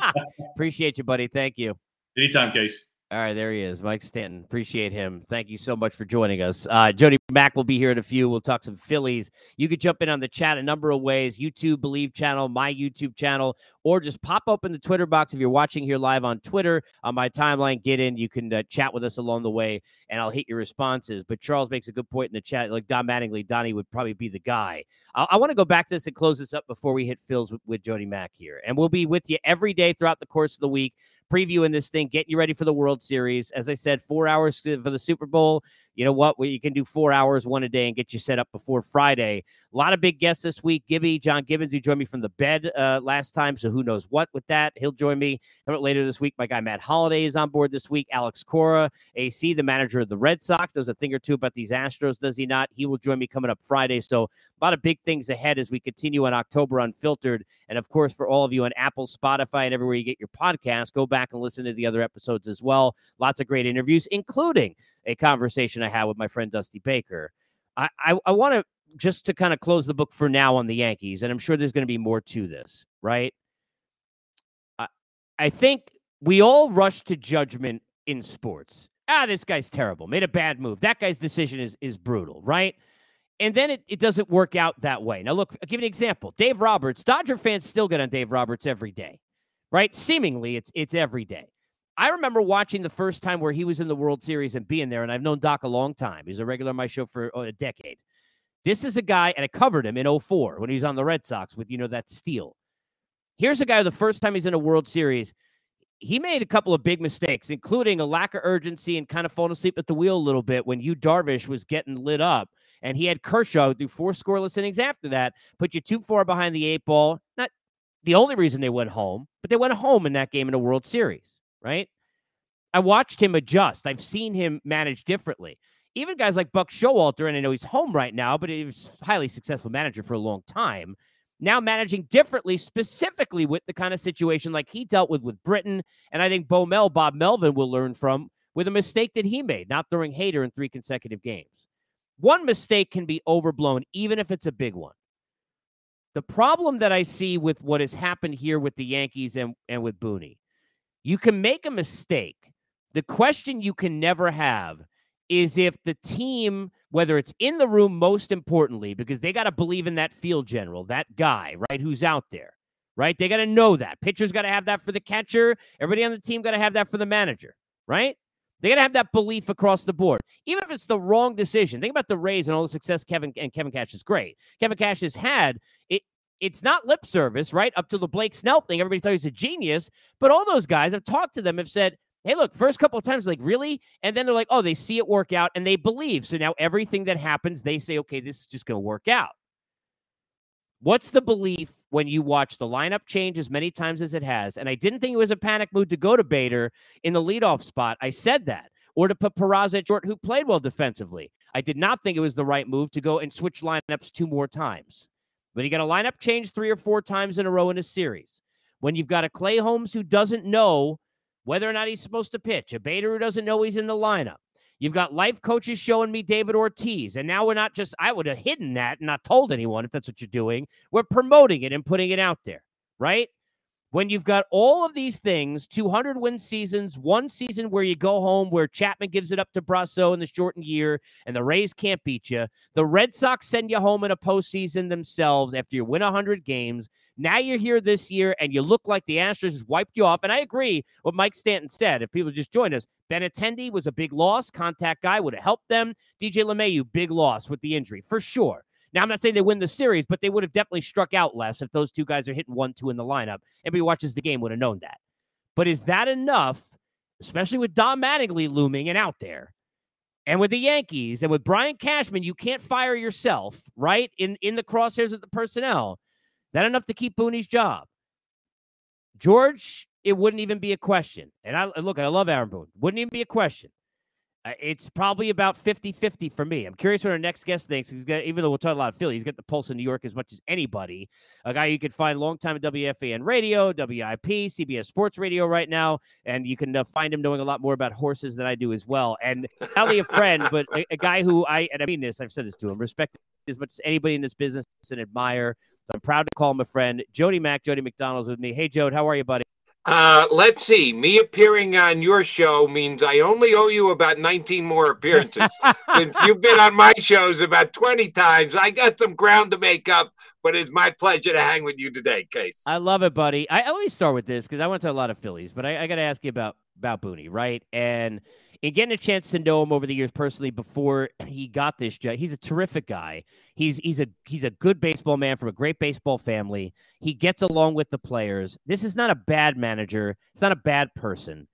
(laughs) appreciate you, buddy. Thank you.
Anytime, Case.
All right, there he is, Mike Stanton. Appreciate him. Thank you so much for joining us. Uh, Jody Mack will be here in a few. We'll talk some Phillies. You could jump in on the chat a number of ways YouTube Bleav channel, my YouTube channel, or just pop open the Twitter box if you're watching here live on Twitter on my timeline. Get in. You can uh, chat with us along the way, and I'll hit your responses. But Charles makes a good point in the chat. Like Don Mattingly, Donnie would probably be the guy. I, I want to go back to this and close this up before we hit Phil's with, with Jody Mack here. And we'll be with you every day throughout the course of the week previewing this thing, getting you ready for the World Series. As I said, four hours for the Super Bowl you know what? You can do four hours one a day and get you set up before Friday. A lot of big guests this week. Gibby, John Gibbons, who joined me from the bed uh, last time. So who knows what with that? He'll join me later this week. My guy Matt Holliday is on board this week. Alex Cora, AC, the manager of the Red Sox. There's a thing or two about these Astros, does he not? He will join me coming up Friday. So a lot of big things ahead as we continue on October Unfiltered. And of course, for all of you on Apple, Spotify, and everywhere you get your podcast, go back and listen to the other episodes as well. Lots of great interviews, including a conversation I had with my friend Dusty Baker. I, I, I want to just to kind of close the book for now on the Yankees, and I'm sure there's going to be more to this, right? I, I think we all rush to judgment in sports. Ah, this guy's terrible, made a bad move. That guy's decision is, is brutal, right? And then it, it doesn't work out that way. Now, look, I'll give you an example. Dave Roberts, Dodger fans still get on Dave Roberts every day, right? Seemingly, it's it's every day. I remember watching the first time where he was in the World Series and being there, and I've known Doc a long time. He's a regular on my show for oh, a decade. This is a guy, and I covered him in 04 when he was on the Red Sox with, you know, that steal. Here's a guy the first time he's in a World Series, he made a couple of big mistakes, including a lack of urgency and kind of falling asleep at the wheel a little bit when Yu Darvish was getting lit up. And he had Kershaw do four scoreless innings after that, put you too far behind the eight ball. Not the only reason they went home, but they went home in that game in a World Series right? I watched him adjust. I've seen him manage differently. Even guys like Buck Showalter, and I know he's home right now, but he was highly successful manager for a long time. Now managing differently, specifically with the kind of situation like he dealt with with Britton, and I think Bo Mel, Bob Melvin will learn from with a mistake that he made, not throwing Hader in three consecutive games. One mistake can be overblown, even if it's a big one. The problem that I see with what has happened here with the Yankees and, and with Booney you can make a mistake. The question you can never have is if the team, whether it's in the room, most importantly, because they got to believe in that field general, that guy, right, who's out there, right? They got to know that. Pitcher's got to have that for the catcher. Everybody on the team got to have that for the manager, right? They got to have that belief across the board, even if it's the wrong decision. Think about the Rays and all the success Kevin and Kevin Cash is great. Kevin Cash has had it it's not lip service, right? Up to the Blake Snell thing, everybody thought he's a genius. But all those guys I've talked to them have said, hey, look, first couple of times, like, really? And then they're like, oh, they see it work out and they believe. So now everything that happens, they say, okay, this is just going to work out. What's the belief when you watch the lineup change as many times as it has? And I didn't think it was a panic move to go to Bader in the leadoff spot. I said that. Or to put Peraza at short, who played well defensively. I did not think it was the right move to go and switch lineups two more times. But you got a lineup change three or four times in a row in a series. When you've got a Clay Holmes who doesn't know whether or not he's supposed to pitch, a Bader who doesn't know he's in the lineup. You've got life coaches showing me David Ortiz. And now we're not just, I would have hidden that and not told anyone if that's what you're doing. We're promoting it and putting it out there, right? When you've got all of these things 200 win seasons, one season where you go home where Chapman gives it up to Brosseau in the shortened year and the Rays can't beat you. The Red Sox send you home in a postseason themselves after you win 100 games. Now you're here this year and you look like the Astros has wiped you off. And I agree what Mike Stanton said. If people just join us, Benintendi was a big loss. Contact guy would have helped them. DJ LeMahieu, big loss with the injury for sure. Now, I'm not saying they win the series, but they would have definitely struck out less if those two guys are hitting one, two in the lineup. Everybody watches the game would have known that. But is that enough, especially with Don Mattingly looming and out there? And with the Yankees and with Brian Cashman, you can't fire yourself, right? In in the crosshairs of the personnel. Is that enough to keep Booney's job? George, it wouldn't even be a question. And I look, I love Aaron Boone. Wouldn't even be a question. Uh, it's probably about 50 50 for me. I'm curious what our next guest thinks. He's got, even though we'll talk a lot of Philly, he's got the pulse in New York as much as anybody. A guy you could find long time at WFAN radio, WIP, CBS Sports Radio right now. And you can uh, find him knowing a lot more about horses than I do as well. And not only a friend, but a, a, guy who I, and I mean this, I've said this to him, respect as much as anybody in this business and admire. So I'm proud to call him a friend. Jody Mack, Jody McDonald's with me. Hey, Jode, how are you, buddy?
Uh, let's see. Me appearing on your show means I only owe you about 19 more appearances. (laughs) Since you've been on my shows about 20 times, I got some ground to make up, but it's my pleasure to hang with you today, Case.
I love it, buddy. I always start with this because I went to a lot of Phillies, but I, I got to ask you about about Booney, right? And in getting a chance to know him over the years personally before he got this job, he's a terrific guy. He's he's a he's a good baseball man from a great baseball family. He gets along with the players. This is not a bad manager. It's not a bad person.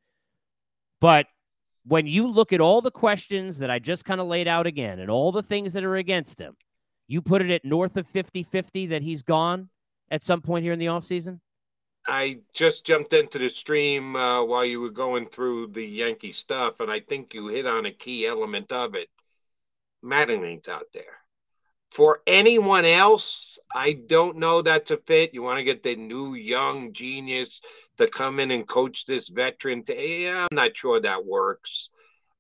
But when you look at all the questions that I just kind of laid out again and all the things that are against him, you put it at north of 50-50 that he's gone at some point here in the offseason?
I just jumped into the stream uh, while you were going through the Yankee stuff, and I think you hit on a key element of it. Mattingly's out there. For anyone else, I don't know that's a fit. You want to get the new young genius to come in and coach this veteran. To, yeah, I'm not sure that works.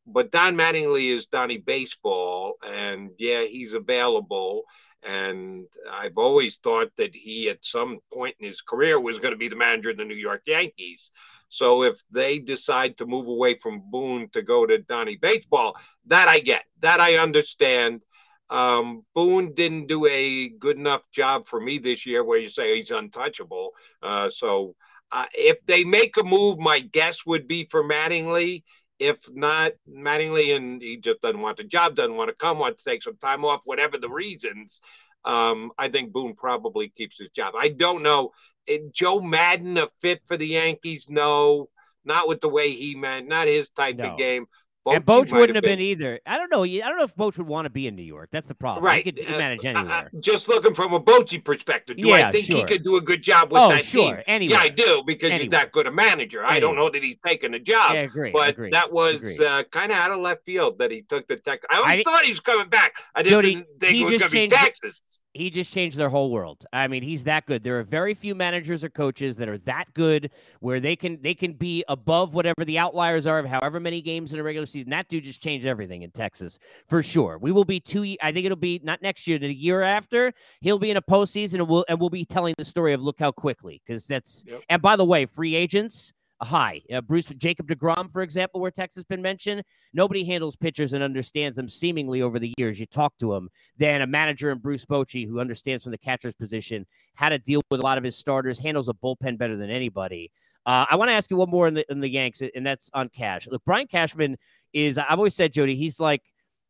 But Don Mattingly is Donnie Baseball, and yeah, he's available. And I've always thought that he, at some point in his career, was going to be the manager of the New York Yankees. So if they decide to move away from Boone to go to Donnie Baseball, that I get, that I understand. Um, Boone didn't do a good enough job for me this year, where you say he's untouchable. Uh, so uh, if they make a move, my guess would be for Mattingly. If not, Mattingly and he just doesn't want the job, doesn't want to come, wants to take some time off, whatever the reasons. Um, I think Boone probably keeps his job. I don't know. It, Joe Maddon a fit for the Yankees? No, not with the way he meant, not his type no. of game.
Boch and Boch wouldn't have been. been. either. I don't know. I don't know if Boch would want to be in New York. That's the problem.
Right.
He could, he manage uh, anywhere.
Uh, just looking from a Bochy perspective, do yeah, I think sure. he could do a good job with
oh,
that
sure.
team?
Anywhere.
Yeah, I do because he's that good a manager. I don't know that he's taking a job.
Yeah, agree,
but
agree,
that was uh, kind of out of left field that he took the tech. I always I, thought he was coming back. I didn't Jody, think it was going to be Texas
he just changed their whole world. I mean, he's that good. There are very few managers or coaches that are that good where they can they can be above whatever the outliers are of however many games in a regular season. That dude just changed everything in Texas for sure. We will be two. I think it'll be not next year, the year after. He'll be in a postseason, and we'll and we'll be telling the story of look how quickly because that's. Yep. And by the way, free agents high. Uh, Bruce Jacob DeGrom, for example, where Texas been mentioned, nobody handles pitchers and understands them seemingly over the years. You talk to him, than a manager in Bruce Bochy who understands from the catcher's position how to deal with a lot of his starters, handles a bullpen better than anybody. Uh, I want to ask you one more in the in the Yanks, and that's on Cash. Look, Brian Cashman is. I've always said, Jody, he's like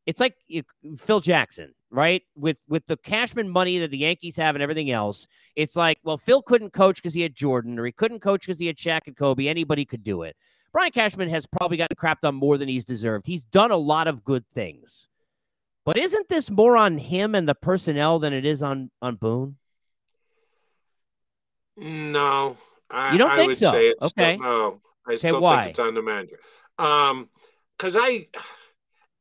it's like Phil Jackson, right? With with the Cashman money that the Yankees have and everything else, it's like, well, Phil couldn't coach because he had Jordan, or he couldn't coach because he had Shaq and Kobe. Anybody could do it. Brian Cashman has probably gotten crapped on more than he's deserved. He's done a lot of good things, but isn't this more on him and the personnel than it is on on Boone?
No, I,
you don't
I
think so?
okay,
still,
no, I
okay,
still
why?
think it's on the manager. Um, because I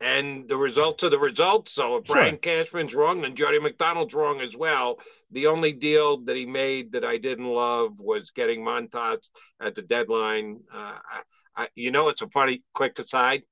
and the results are the results. So if sure. Brian Cashman's wrong, then Jody McDonald's wrong as well. The only deal that he made that I didn't love was getting Montas at the deadline. Uh, I, I, you know, it's a funny quick aside.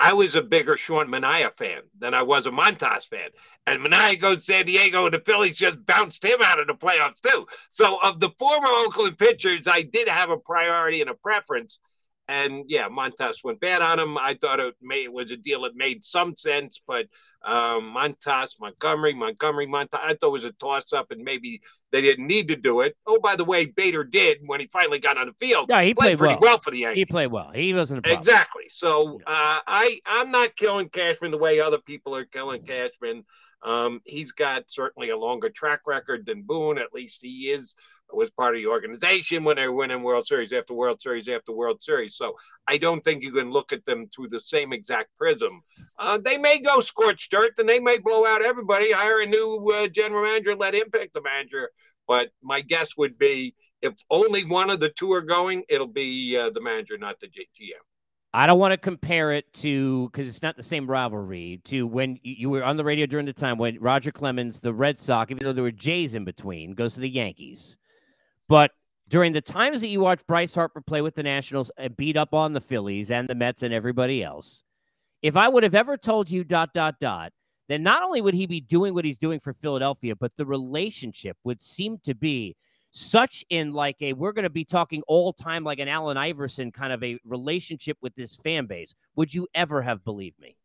I was a bigger Sean Manaea fan than I was a Montas fan. And Manaea goes to San Diego, and the Phillies just bounced him out of the playoffs, too. So, of the former Oakland pitchers, I did have a priority and a preference. And yeah, Montas went bad on him. I thought it, made, it was a deal that made some sense, but um, Montas, Montgomery, Montgomery, Montas, I thought it was a toss up and maybe they didn't need to do it. Oh, by the way, Bader did when he finally got on the field.
Yeah, he played,
played pretty
well.
well. for the Yankees.
He played well. He wasn't
exactly. So uh, I I'm not killing Cashman the way other people are killing Cashman. Um, he's got certainly a longer track record than Boone. At least he is was part of the organization when they were winning World Series after World Series after World Series. So I don't think you can look at them through the same exact prism. Uh, they may go scorched earth and they may blow out everybody, hire a new uh, general manager, let him pick the manager. But my guess would be if only one of the two are going, it'll be uh, the manager, not the GM.
I don't want to compare it to because it's not the same rivalry to when you were on the radio during the time when Roger Clemens, the Red Sox, even though there were Jays in between, goes to the Yankees. But during the times that you watch Bryce Harper play with the Nationals and beat up on the Phillies and the Mets and everybody else, if I would have ever told you dot dot dot, then not only would he be doing what he's doing for Philadelphia, but the relationship would seem to be such in like a we're going to be talking all time like an Allen Iverson kind of a relationship with this fan base. Would you ever have believed me?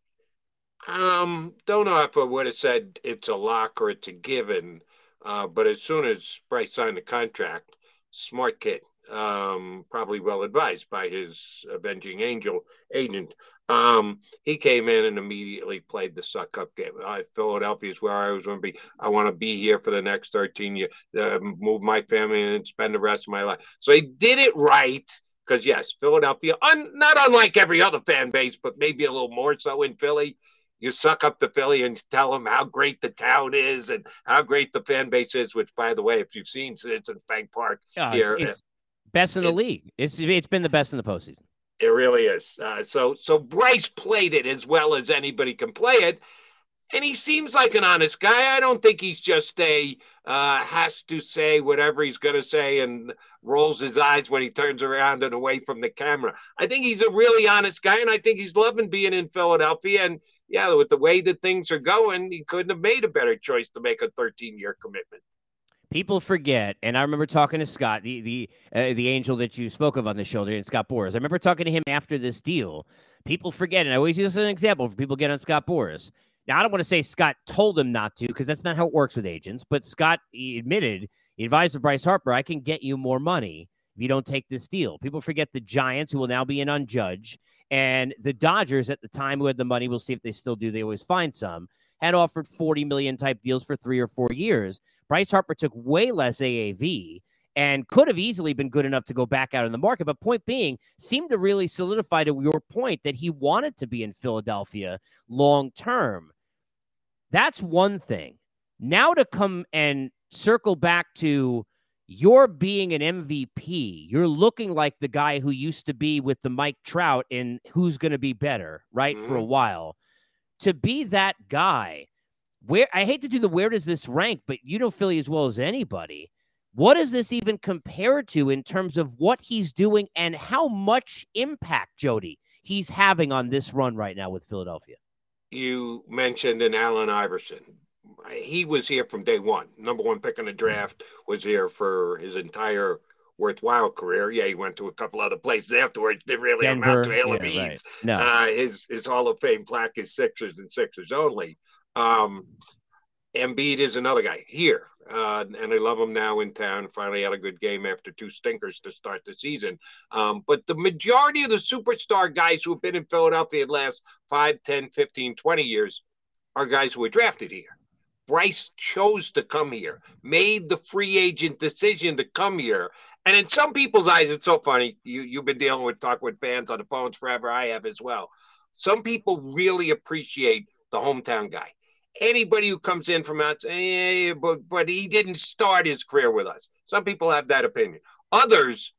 Um, don't know if I would have said it's a lock or it's a given. Uh, but as soon as Bryce signed the contract, smart kid, um, probably well advised by his avenging angel agent. Um, he came in and immediately played the suck up game. Uh, Philadelphia is where I was going to be. I want to be here for the next 13 years, uh, move my family and spend the rest of my life. So he did it right. Because yes, Philadelphia, un, not unlike every other fan base, but maybe a little more so in Philly, you suck up to Philly and tell them how great the town is and how great the fan base is. Which, by the way, if you've seen Citizens Bank Park here,
it's, it's best in the it, league. It's it's been the best in the postseason.
It really is. Uh, so so Bryce played it as well as anybody can play it, and he seems like an honest guy. I don't think he's just a uh, has to say whatever he's going to say and rolls his eyes when he turns around and away from the camera. I think he's a really honest guy, and I think he's loving being in Philadelphia. And yeah, with the way that things are going, he couldn't have made a better choice to make a 13 year commitment
people forget, and I remember talking to Scott, the the uh, the angel that you spoke of on the show, and Scott Boras. I remember talking to him after this deal. People forget, and I always use this as an example for people get on Scott Boras. Now, I don't want to say Scott told him not to because that's not how it works with agents. But Scott he admitted, he advised Bryce Harper, "I can get you more money if you don't take this deal." People forget the Giants, who will now be in on Judge, and the Dodgers at the time who had the money. We'll see if they still do. They always find some had offered 40 million type deals for three or four years. Bryce Harper took way less AAV and could have easily been good enough to go back out in the market. But point being, seemed to really solidify to your point that he wanted to be in Philadelphia long term. That's one thing. Now to come and circle back to you're being an MVP. You're looking like the guy who used to be with the Mike Trout in who's going to be better, right? Mm-hmm. For a mm-hmm. while to be that guy, where I hate to do the where does this rank, but you know Philly as well as anybody. What does this even compare to in terms of what he's doing and how much impact, Jody, he's having on this run right now with Philadelphia?
You mentioned an Allen Iverson. He was here from day one. Number one pick in the draft was here for his entire worthwhile career. Yeah, he went to a couple other places afterwards. Didn't really Denver, amount to hell yeah, right. No, uh, his his Hall of Fame plaque is Sixers and Sixers only. Um, Embiid is another guy here, uh, and I love him now in town. Finally had a good game after two stinkers to start the season. Um, but the majority of the superstar guys who have been in Philadelphia the last 5, 10, 15, 20 years are guys who were drafted here. Bryce chose to come here, made the free agent decision to come here, and in some people's eyes, it's so funny. You you've been dealing with talk with fans on the phones forever. I have as well. Some people really appreciate the hometown guy. Anybody who comes in from outside, eh, but but he didn't start his career with us. Some people have that opinion. Others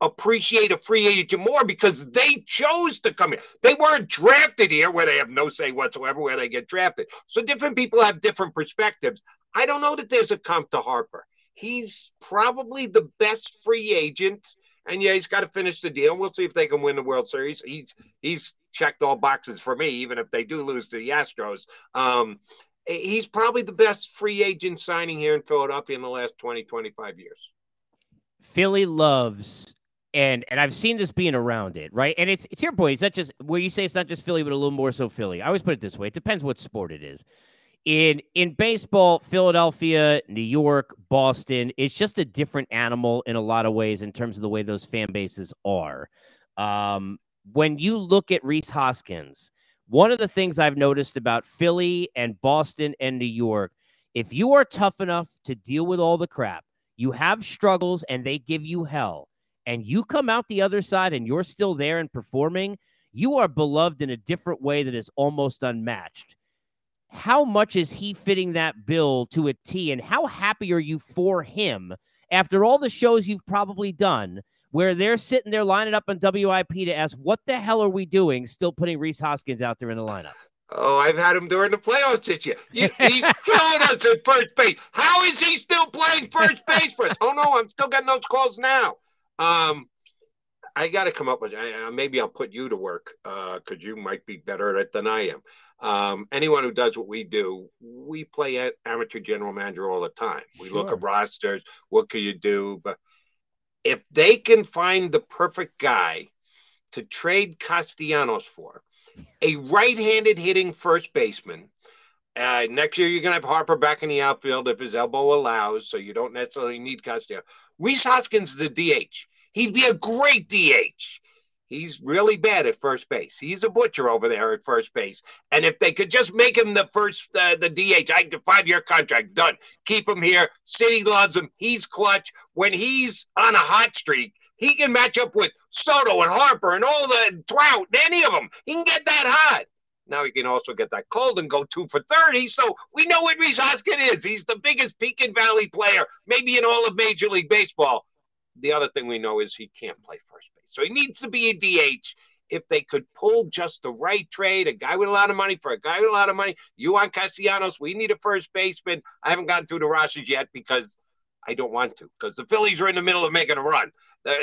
appreciate a free agent more because they chose to come here. They weren't drafted here where they have no say whatsoever where they get drafted. So different people have different perspectives. I don't know that there's a comp to Harper he's probably the best free agent. And yeah, he's got to finish the deal. We'll see if they can win the World Series. He's he's checked all boxes for me, even if they do lose to the Astros. Um, he's probably the best free agent signing here in Philadelphia in the last 20, 25 years.
Philly loves and and I've seen this being around it, right? And it's it's your point. It's not just where you say it's not just Philly, but a little more so Philly. I always put it this way: it depends what sport it is in in baseball, Philadelphia, New York, Boston, it's just a different animal in a lot of ways in terms of the way those fan bases are. Um, when you look at Rhys Hoskins, one of the things I've noticed about Philly and Boston and New York, if you are tough enough to deal with all the crap, you have struggles and they give you hell, and you come out the other side and you're still there and performing, you are beloved in a different way that is almost unmatched how much is he fitting that bill to a T? And how happy are you for him after all the shows you've probably done where they're sitting there lining up on WIP to ask, what the hell are we doing still putting Rhys Hoskins out there in the lineup?
Oh, I've had him during the playoffs this year. He's (laughs) killing us at first base. How is he still playing first base for us? Oh no, I'm still getting those calls now. Um, I got to come up with. Uh, maybe I'll put you to work because uh, you might be better at it than I am. Um, anyone who does what we do, we play at amateur general manager all the time. We sure. look at rosters. What can you do? But if they can find the perfect guy to trade Castellanos for, a right-handed hitting first baseman. Uh, next year, you're going to have Harper back in the outfield if his elbow allows, so you don't necessarily need Castellanos. Rhys Hoskins is a DH. He'd be a great DH. He's really bad at first base. He's a butcher over there at first base. And if they could just make him the first, uh, the DH, I could five year contract done. Keep him here. City loves him. He's clutch. When he's on a hot streak, he can match up with Soto and Harper and all the Trout, any of them. He can get that hot. Now he can also get that cold and go two for 30. So we know what Rhys Hoskins is. He's the biggest Pekin Valley player, maybe in all of Major League Baseball. The other thing we know is he can't play first base. So he needs to be a DH. If they could pull just the right trade, a guy with a lot of money for a guy with a lot of money, you want Castellanos, we need a first baseman. I haven't gotten through the rosters yet because I don't want to, because the Phillies are in the middle of making a run. Uh,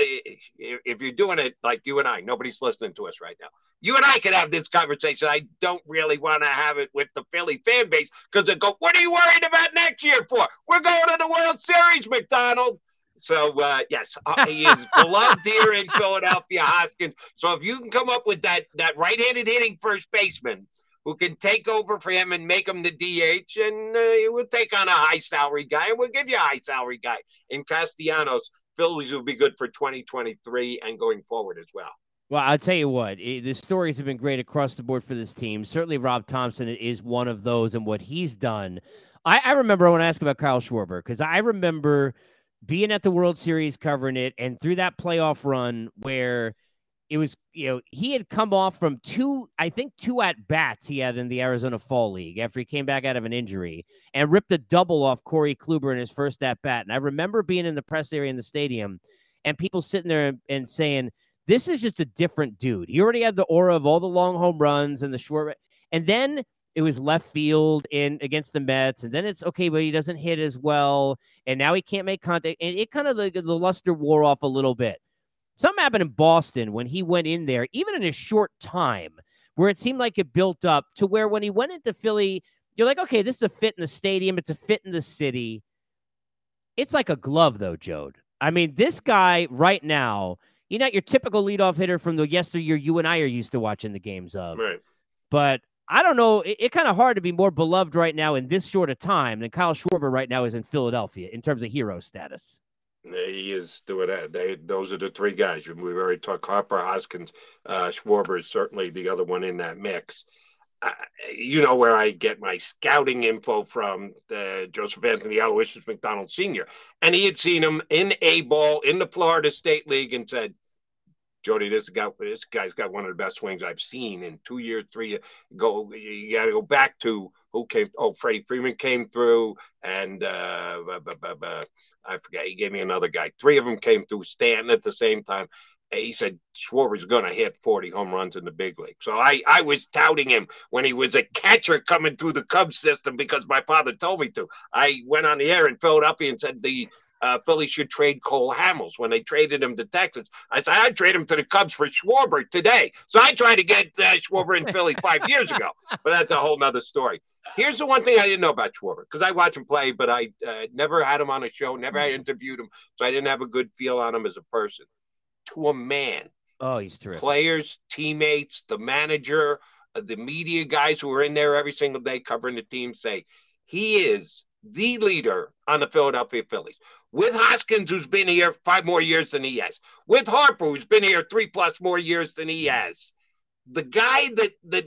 if you're doing it like you and I, nobody's listening to us right now. You and I can have this conversation. I don't really want to have it with the Philly fan base because they go, "What are you worried about next year for? We're going to the World Series, McDonald." So uh, yes, uh, he is (laughs) beloved here in Philadelphia, Hoskins. So if you can come up with that that right-handed hitting first baseman who can take over for him and make him the DH, and uh, we'll take on a high salary guy, and we'll give you a high salary guy in Castellanos. Phillies will be good for 2023 and going forward as well.
Well, I'll tell you what, it, the stories have been great across the board for this team. Certainly, Rob Thomson is one of those, and what he's done. I, I remember when I asked about Kyle Schwarber because I remember being at the World Series covering it, and through that playoff run where it was you know he had come off from two i think two at bats he had in the arizona fall league after he came back out of an injury and ripped a double off corey kluber in his first at bat. And i remember being in the press area in the stadium and people sitting there and saying this is just a different dude. He already had the aura of all the long home runs and the short and then it was left field in against the Mets, and then it's okay, but he doesn't hit as well, and now he can't make contact, and it kind of the, the luster wore off a little bit. Something happened in Boston when he went in there, even in a short time, where it seemed like it built up to where when he went into Philly, you're like, okay, this is a fit in the stadium, it's a fit in the city. It's like a glove, though, Jode. I mean, this guy right now, you're not your typical leadoff hitter from the yesteryear you and I are used to watching the games of.
Right.
But I don't know. It's it kind of hard to be more beloved right now in this short of time than Kyle Schwarber right now is in Philadelphia in terms of hero status.
He is doing that. They, those are the three guys. We've already talked Harper, Hoskins, uh, Schwarber is certainly the other one in that mix. Uh, you know where I get my scouting info from, the Joseph Anthony Aloysius McDonald Sr. And he had seen him in A ball in the Florida State League and said, Jody, this guy, this guy's got one of the best swings I've seen in two years, three years. Go, you got to go back to who came. Oh, Freddie Freeman came through, and uh, I forget. He gave me another guy. Three of them came through, Stanton at the same time. He said Schwarber's going to hit 40 home runs in the big league. So I, I was touting him when he was a catcher coming through the Cubs system because my father told me to. I went on the air in Philadelphia and said the uh, Philly should trade Cole Hamels when they traded him to Texas. I said, I'd trade him to the Cubs for Schwarber today. So I tried to get uh, Schwarber in Philly five years ago, (laughs) but that's a whole nother story. Here's the one thing I didn't know about Schwarber because I watch him play, but I uh, never had him on a show, never had interviewed him. So I didn't have a good feel on him as a person. To a man.
Oh, he's terrific.
Players, teammates, the manager, uh, the media guys who are in there every single day covering the team say he is the leader on the Philadelphia Phillies. With Hoskins, who's been here five more years than he has. With Harper, who's been here three plus more years than he has. The guy that, that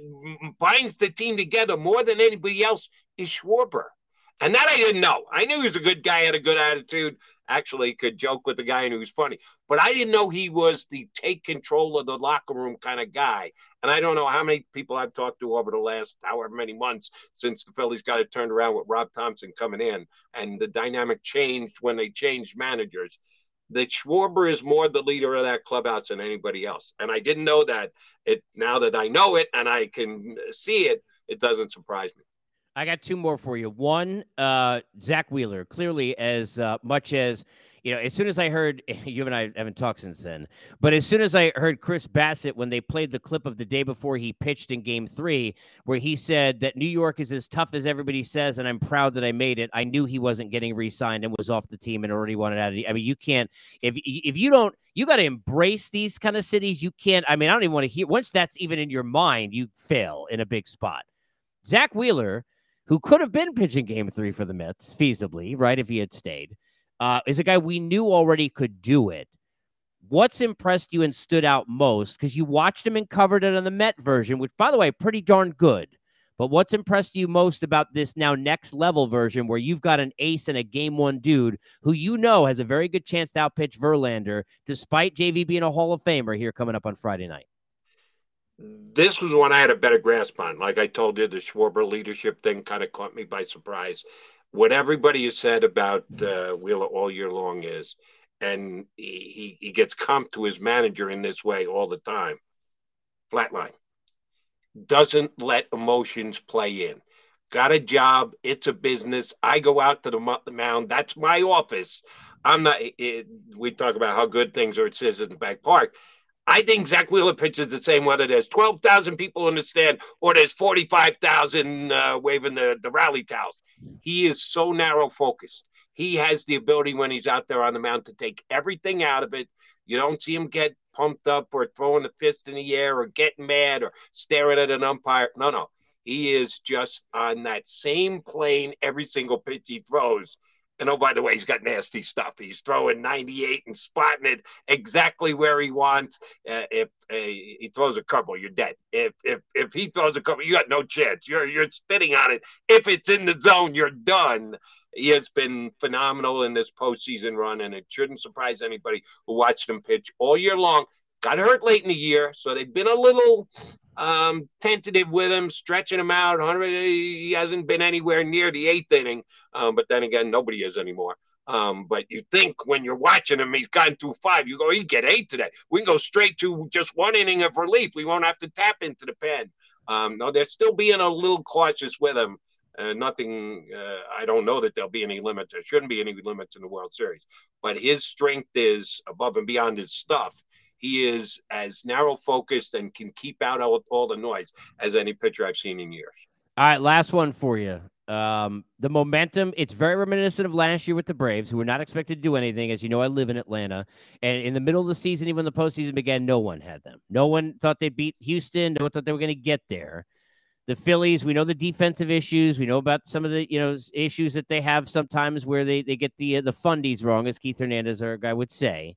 binds the team together more than anybody else is Schwarber. And that I didn't know. I knew he was a good guy, had a good attitude, actually could joke with the guy and he was funny. But I didn't know he was the take control of the locker room kind of guy. And I don't know how many people I've talked to over the last however many months since the Phillies got it turned around with Rob Thomson coming in and the dynamic changed when they changed managers. That Schwarber is more the leader of that clubhouse than anybody else. And I didn't know that. It now that I know it and I can see it, it doesn't surprise me.
I got two more for you. One, uh, Zack Wheeler, clearly as uh, much as you know, as soon as I heard (laughs) you and I haven't talked since then, but as soon as I heard Chris Bassitt when they played the clip of the day before he pitched in game three, where he said that New York is as tough as everybody says, and I'm proud that I made it, I knew he wasn't getting re signed and was off the team and already wanted out of the. I mean, you can't, if, if you don't, you got to embrace these kind of cities. You can't, I mean, I don't even want to hear, once that's even in your mind, you fail in a big spot. Zack Wheeler, who could have been pitching game three for the Mets feasibly, right, if he had stayed uh, is a guy we knew already could do it. What's impressed you and stood out most? Because you watched him and covered it on the Met version, which, by the way, pretty darn good. But what's impressed you most about this now next level version where you've got an ace and a game one dude who you know has a very good chance to outpitch Verlander, despite JV being a Hall of Famer here coming up on Friday night?
This was one I had a better grasp on. Like I told you, the Schwarber leadership thing kind of caught me by surprise what everybody has said about uh, Wheeler all year long is, and he, he gets comped to his manager in this way all the time. Flatline. Doesn't let emotions play in. Got a job. It's a business. I go out to the mound. That's my office. I'm not. It, we talk about how good things are at Citizens Bank Park. I think Zack Wheeler pitches the same whether there's 12,000 people in the stand or there's 45,000 uh, waving the, the rally towels. He is so narrow focused. He has the ability when he's out there on the mound to take everything out of it. You don't see him get pumped up or throwing a fist in the air or getting mad or staring at an umpire. No, no. He is just on that same plane every single pitch he throws and oh, by the way, he's got nasty stuff. He's throwing 98 and spotting it exactly where he wants. Uh, if uh, he throws a curveball, you're dead. If if if he throws a curveball, you got no chance. You're you're spitting on it. If it's in the zone, you're done. He has been phenomenal in this postseason run, and it shouldn't surprise anybody who watched him pitch all year long. Got hurt late in the year, so they've been a little um, tentative with him, stretching him out. He hasn't been anywhere near the eighth inning, um, but then again, nobody is anymore. Um, but you think when you're watching him, he's gotten through five. You go, he get eight today. We can go straight to just one inning of relief. We won't have to tap into the pen. Um, no, they're still being a little cautious with him. Uh, nothing. Uh, I don't know that there'll be any limits. There shouldn't be any limits in the World Series. But his strength is above and beyond his stuff he is as narrow focused and can keep out all, all the noise as any pitcher I've seen in years.
All right, last one for you. Um, the momentum, it's very reminiscent of last year with the Braves, who were not expected to do anything. As you know, I live in Atlanta. And in the middle of the season, even the postseason began, no one had them. No one thought they'd beat Houston. No one thought they were going to get there. The Phillies, we know the defensive issues. We know about some of the you know issues that they have sometimes where they, they get the uh, the fundies wrong, as Keith Hernandez, our guy, would say.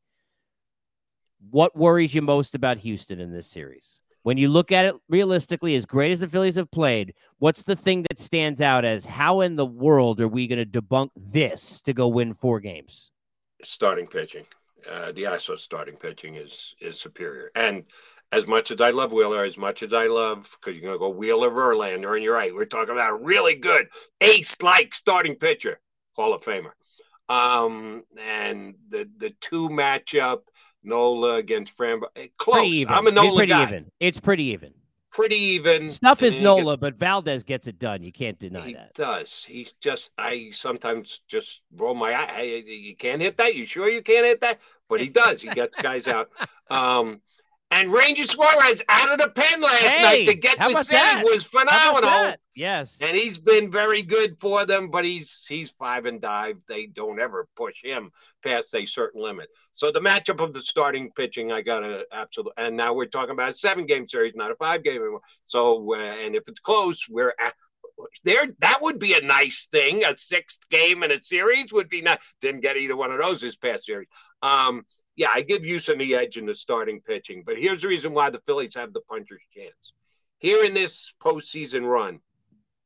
What worries you most about Houston in this series? When you look at it realistically, as great as the Phillies have played, what's the thing that stands out as how in the world are we going to debunk this to go win four games?
Starting pitching. Uh, the ISO starting pitching is is superior. And as much as I love Wheeler, as much as I love, because you're going to go Wheeler Verlander, and you're right, we're talking about a really good ace like starting pitcher, Hall of Famer. Um, and the the two matchup Nola against Framber. Eh, close. I'm a Nola
it's pretty
guy.
Even. It's pretty even.
Pretty even.
Stuff is Nola, but Valdez gets it done. You can't deny
he
that.
He does. He's just. I sometimes just roll my eye. You can't hit that. You sure you can't hit that? But he does. He gets guys out. (laughs) Um, and Ranger Suarez out of the pen last
hey,
night to get the city was phenomenal.
Yes,
and he's been very good for them. But he's he's five and dive. They don't ever push him past a certain limit. So the matchup of the starting pitching, I got to absolutely. And now we're talking about a seven game series, not a five game anymore. So uh, and if it's close, we're at, there. That would be a nice thing. A sixth game in a series would be nice. Didn't get either one of those this past series. Um, yeah, I give Houston the edge in the starting pitching. But here's the reason why the Phillies have the puncher's chance. Here in this postseason run,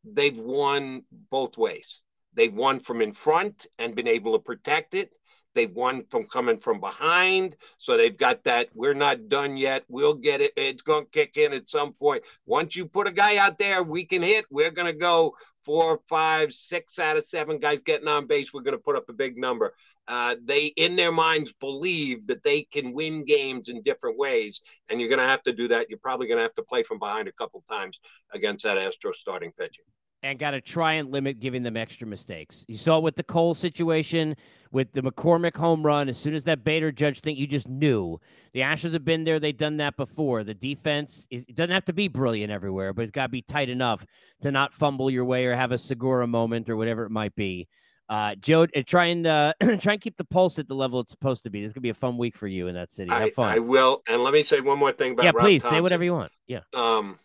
they've won both ways. They've won from in front and been able to protect it. They've won from coming from behind. So they've got that, we're not done yet. We'll get it. It's going to kick in at some point. Once you put a guy out there, we can hit. We're going to go four, five, six out of seven guys getting on base. We're going to put up a big number. Uh, they, in their minds, believe that they can win games in different ways. And you're going to have to do that. You're probably going to have to play from behind a couple times against that Astro starting pitching.
And got to try and limit giving them extra mistakes. You saw it with the Cole situation, with the McCormick home run. As soon as that Bader Judge thing, you just knew the Astros have been there. They've done that before. The defense is, it doesn't have to be brilliant everywhere, but it's got to be tight enough to not fumble your way or have a Segura moment or whatever it might be. Uh, Joe, uh, try and uh, (clears throat) try and keep the pulse at the level it's supposed to be. This is gonna be a fun week for you in that city. Have
I,
fun.
I will. And let me say one more thing about
yeah,
Rob
please
Thomson.
say whatever you want. Yeah.
Um,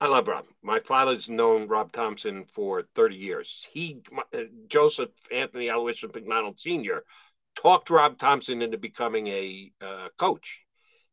I love Rob. My father's known Rob Thomson for 30 years. He, uh, Joseph Anthony Aloysius McDonald Sr., talked Rob Thomson into becoming a uh, coach.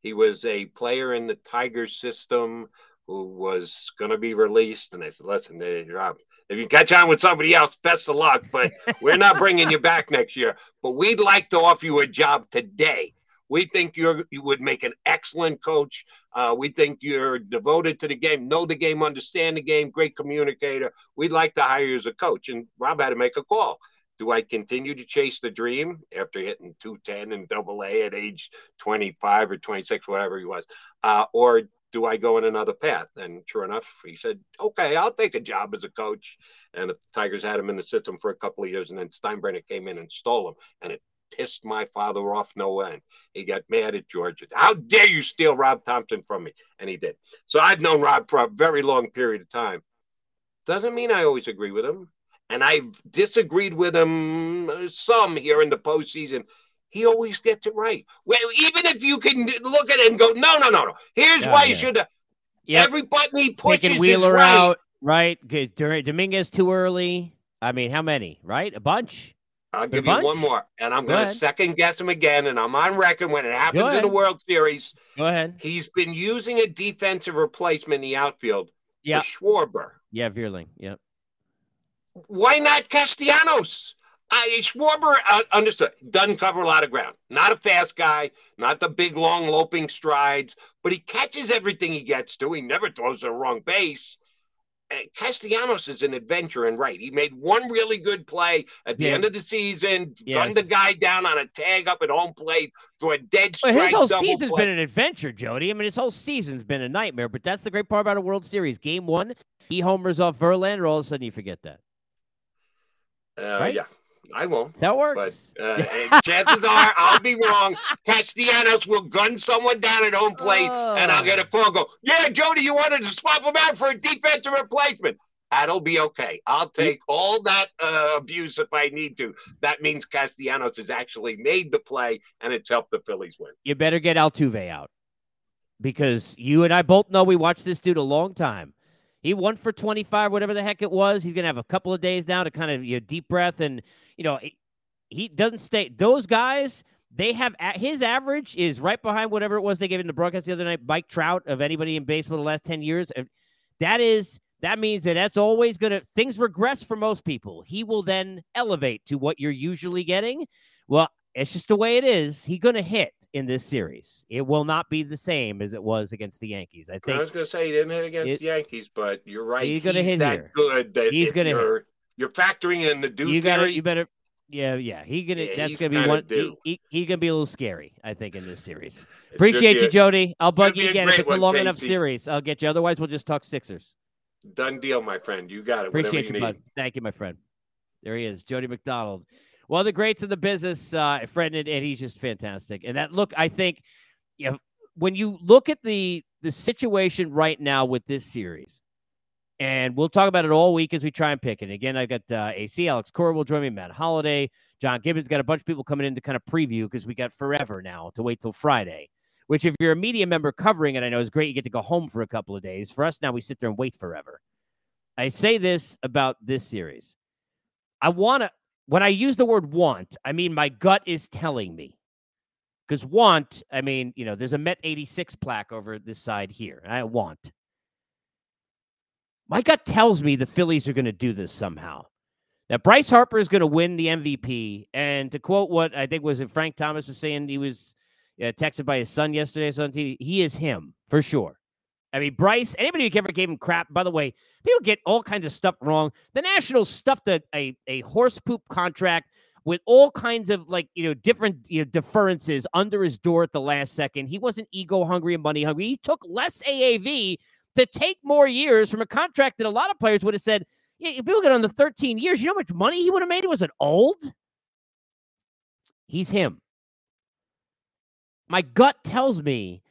He was a player in the Tigers system who was going to be released. And they said, listen, hey, Rob, if you catch on with somebody else, best of luck, but we're not bringing you back next year. But we'd like to offer you a job today. We think you're you would make an excellent coach. Uh, we think you're devoted to the game, know the game, understand the game, great communicator. We'd like to hire you as a coach. And Rob had to make a call. Do I continue to chase the dream after hitting 210 and double A at age 25 or 26, whatever he was? Uh, or do I go in another path? And sure enough, he said, okay, I'll take a job as a coach. And the Tigers had him in the system for a couple of years. And then Steinbrenner came in and stole him. And it pissed my father off no end. He got mad at Georgia. How dare you steal Rob Thomson from me? And he did. So I've known Rob for a very long period of time. Doesn't mean I always agree with him. And I've disagreed with him some here in the postseason. He always gets it right. Well, even if you can look at it and go, no, no, no, no. Here's
Yeah,
why you should.
Yep.
Every button he pushes
Taking
is right.
out, right? Good. Dominguez too early. I mean, how many? Right? A bunch.
I'll give you one more, and I'm
Go
going to second guess him again. And I'm on record when it happens in the World Series.
Go ahead.
He's been using a defensive replacement in the outfield
Yeah.
Schwarber.
Yeah, Vierling. Yep.
Why not Castellanos? I, Schwarber uh, understood. Doesn't cover a lot of ground. Not a fast guy. Not the big, long, loping strides. But he catches everything he gets to. He never throws to the wrong base. Uh, Castellanos is an adventurer and right. He made one really good play at the
Yeah.
end of the season.
Yes.
Gunned the guy down on a tag up at home plate to a dead
Well,
strike.
his whole season's
play.
been an adventure, Jody. I mean, his whole season's been a nightmare. But that's the great part about a World Series. Game one, he homers off Verlander. All of a sudden, you forget that.
Uh,
right?
Yeah, I won't.
That's how it
But
works.
uh, chances are I'll be wrong. Castellanos will gun someone down at home plate, and I'll get a call. Go, yeah, Jody, you wanted to swap him out for a defensive replacement. That'll be okay. I'll take all that uh, abuse if I need to. That means Castellanos has actually made the play, and it's helped the Phillies win.
you better get Altuve out because you and I both know we watched this dude a long time. He won for 25, whatever the heck it was. He's going to have a couple of days now to kind of you know, deep breath. And, you know, he, doesn't stay. Those guys, they have his average is right behind whatever it was they gave in the broadcast the other night, Mike Trout of anybody in baseball the last 10 years. Uh, That is. That means that that's always going to things regress for most people. He will then elevate to what you're usually getting. Well, it's just the way it is. He's going to hit in this series. It will not be the same as it was against the Yankees. I think I
was going to say he didn't hit against
It-
the Yankees, but you're right.
He's gonna hit
that
here.
good that
He's gonna
you're, you're factoring in the dude
you got to
theory.
you better yeah, yeah. He gonna
Yeah,
that's
he's
gonna be one. He, he, he gonna be a little scary, I think, in this series. (laughs)
It
Appreciate you,
a
Jody. I'll bug you again if it's a long enough series. I'll get you. Otherwise, we'll just talk Sixers.
Done deal, my friend. You got it.
Appreciate you,
you
bud. Thank you, my friend. There he is, Jody McDonald. One of the greats in the business, uh, friend, and, and he's just fantastic. And that look, I think, you know, when you look at the the situation right now with this series, and we'll talk about it all week as we try and pick it. Again, I've got uh, AC, Alex Cora will join me, Matt Holliday, John Gibbons, got a bunch of people coming in to kind of preview because we got forever now to wait till Friday. Which, if you're a media member covering it, I know is great. You get to go home for a couple of days. For us now, we sit there and wait forever. I say this about this series. I want to, when I use the word want, I mean my gut is telling me. Because want, I mean, you know, there's a Met 86 plaque over this side here. I want. My gut tells me the Phillies are going to do this somehow. Now, Bryce Harper is going to win the MVP. And to quote what I think was Frank Thomas was saying, he was uh, texted by his son yesterday on TV. He is him for sure. I mean, Bryce, anybody who ever gave him crap, by the way, people get all kinds of stuff wrong. The Nationals stuffed a, a, a horse poop contract with all kinds of like, you know, different you know, deferences under his door at the last second. He wasn't ego hungry and money hungry. He took less AAV to take more years from a contract that a lot of players would have said, Yeah, if look at on the 13 years, you know how much money he would have made? Was it old? He's him. My gut tells me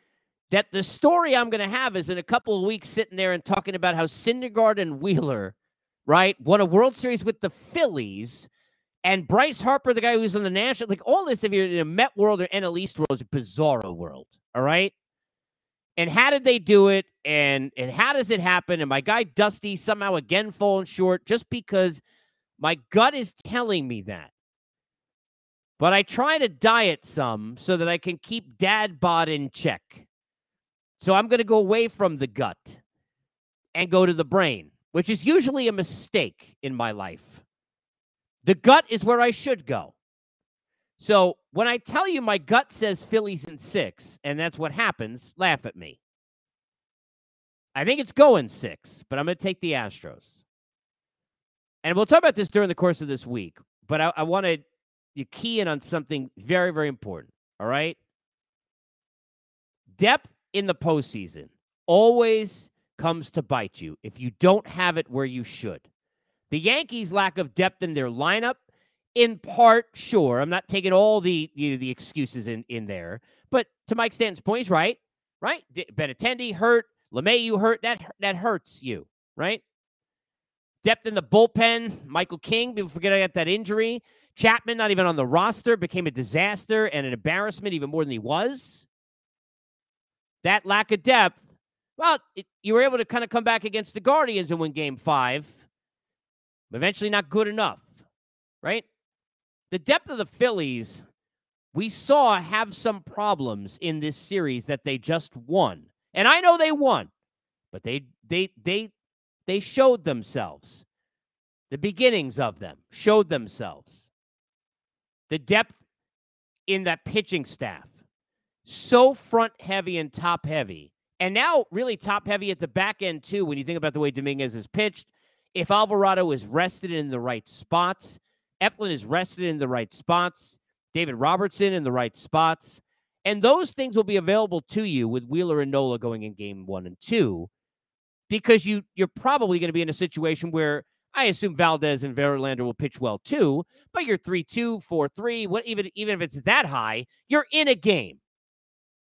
that the story I'm going to have is in a couple of weeks sitting there and talking about how Syndergaard and Wheeler, right, won a World Series with the Phillies, and Bryce Harper, the guy who's in the national, like all this, if you're in a Met world or NL East world, is a bizarro world. All right. And how did they do it? And and how does it happen? And my guy Dusty somehow again falling short just because my gut is telling me that. But I try to diet some so that I can keep dad bod in check. So I'm going to go away from the gut and go to the brain, which is usually a mistake in my life. The gut is where I should go. So when I tell you my gut says Phillies in six, and that's what happens, laugh at me. I think it's going six, but I'm going to take the Astros. And we'll talk about this during the course of this week, but I, I want to key in on something very, very important. All right. Depth in the postseason always comes to bite you if you don't have it where you should. The Yankees' lack of depth in their lineup, in part, sure. I'm not taking all the you know, the excuses in in there, but to Mike Stanton's point, he's right. Right, Benintendi hurt, LeMahieu hurt. That that hurts you, right? Depth in the bullpen. Michael King, people forget I got that injury. Chapman, not even on the roster, became a disaster and an embarrassment even more than he was. That lack of depth, well, it, you were able to kind of come back against the Guardians and win game five. Eventually, not good enough, right? The depth of the Phillies, we saw have some problems in this series that they just won. And I know they won, but they they they they showed themselves. The beginnings of them showed themselves the depth in that pitching staff. So front heavy and top heavy. And now really top heavy at the back end too when you think about the way Dominguez is pitched. If Alvarado is rested in the right spots, Eflin is rested in the right spots, David Robertson in the right spots, and those things will be available to you with Wheeler and Nola going in game 1 and 2 because you you're probably going to be in a situation where I assume Valdez and Verlander will pitch well too, but you're 3 2, 4 3, what, even, even if it's that high, you're in a game.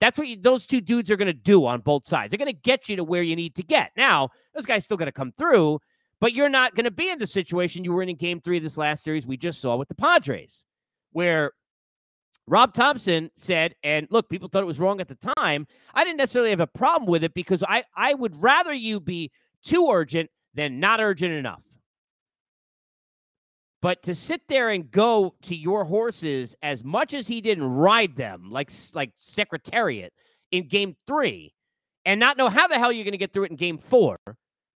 That's what you, those two dudes are going to do on both sides. They're going to get you to where you need to get. Now, those guys still got to come through, but you're not going to be in the situation you were in in game three of this last series we just saw with the Padres, where Rob Thomson said, and look, people thought it was wrong at the time. I didn't necessarily have a problem with it because I, I would rather you be too urgent than not urgent enough. But to sit there and go to your horses as much as he didn't ride them like like Secretariat in game three, and not know how the hell you're going to get through it in game four,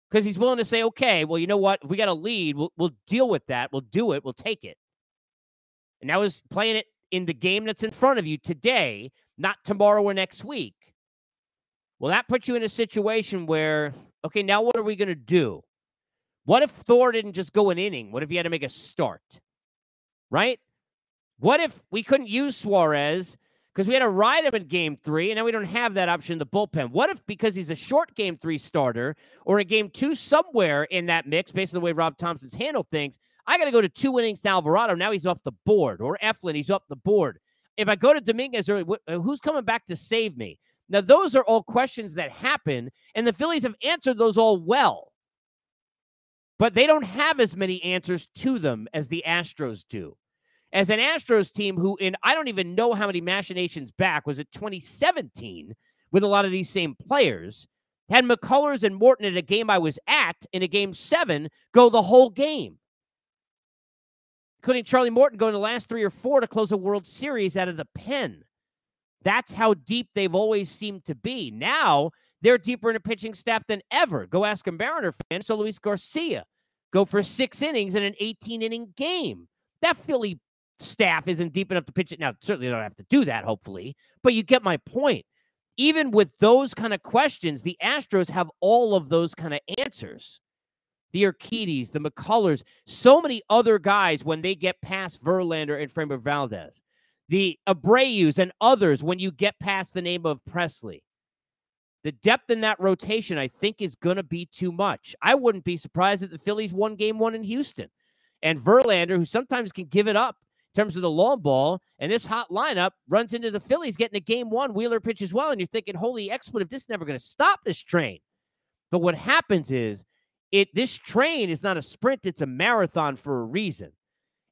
because he's willing to say, okay, well, you know what? If we got a lead, we'll, we'll deal with that. We'll do it. We'll take it. And that was playing it in the game that's in front of you today, not tomorrow or next week. Well, that puts you in a situation where, okay, now what are we going to do? What if Thor didn't just go an inning? What if he had to make a start? Right? What if we couldn't use Suarez because we had to ride him in game three, and now we don't have that option in the bullpen? What if because he's a short game three starter or a game two somewhere in that mix, based on the way Rob Thomson's handled things, I got to go to two innings to Alvarado. Now he's off the board, or Eflin, he's off the board. If I go to Dominguez, or uh, who's coming back to save me? Now, those are all questions that happen, and the Phillies have answered those all well but they don't have as many answers to them as the Astros do. As an Astros team who, in I don't even know how many machinations back, was it 2017 with a lot of these same players, had McCullers and Morton in a game I was at in a game seven go the whole game. Including Charlie Morton going the last three or four to close a World Series out of the pen. That's how deep they've always seemed to be. Now they're deeper in a pitching staff than ever. Go ask a Mariner fan. So Luis Garcia go for six innings in an 18 inning game. That Philly staff isn't deep enough to pitch it. Now, certainly don't have to do that, hopefully, but you get my point. Even with those kind of questions, the Astros have all of those kind of answers. The Urquidys, the McCullers, so many other guys when they get past Verlander and Framber Valdez, the Abreu's and others when you get past the name of Pressly. The depth in that rotation, I think, is going to be too much. I wouldn't be surprised if the Phillies won game one in Houston. And Verlander, who sometimes can give it up in terms of the long ball, and this hot lineup runs into the Phillies getting a game one Wheeler pitch as well. And you're thinking, holy expletive, this is never going to stop this train. But what happens is it this train is not a sprint, it's a marathon for a reason.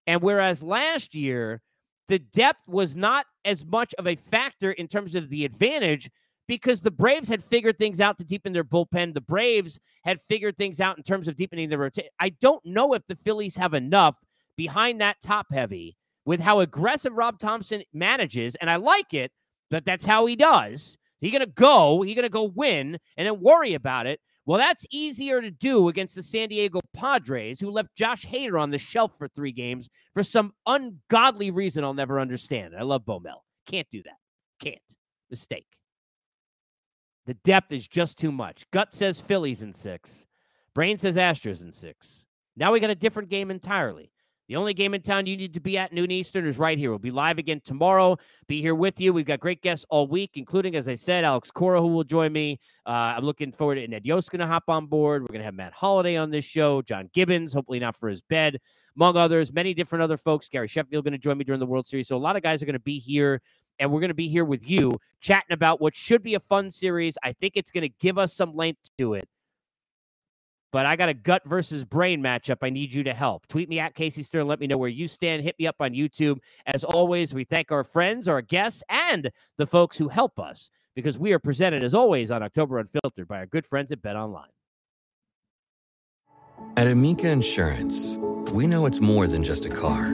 And whereas last year, the depth was not as much of a factor in terms of the advantage because the Braves had figured things out to deepen their bullpen. The Braves had figured things out in terms of deepening their rotation. I don't know if the Phillies have enough behind that top heavy with how aggressive Rob Thomson manages, and I like it, but that's how he does. He's to go, he's to go win, and then worry about it. Well, that's easier to do against the San Diego Padres, who left Josh Hader on the shelf for three games for some ungodly reason I'll never understand. I love Bo Mel. Can't do that. Can't. Mistake. The depth is just too much. Gut says Phillies in six. Brain says Astros in six. Now we got a different game entirely. The only game in town you need to be at noon Eastern is right here. We'll be live again tomorrow. Be here with you. We've got great guests all week, including, as I said, Alex Cora, who will join me. Uh, I'm looking forward to Ned Yost going to hop on board. We're going to have Matt Holliday on this show, John Gibbons, hopefully not for his bed, among others, many different other folks. Gary Sheffield going to join me during the World Series. So a lot of guys are going to be here, and we're going to be here with you chatting about what should be a fun series. I think it's going to give us some length to it but I got a gut versus brain matchup. I need you to help. Tweet me at Casey Stern. Let me know where you stand. Hit me up on YouTube. As always, we thank our friends, our guests, and the folks who help us because we are presented, as always, on October Unfiltered by our good friends at BetOnline.
At Amica Insurance, we know it's more than just a car.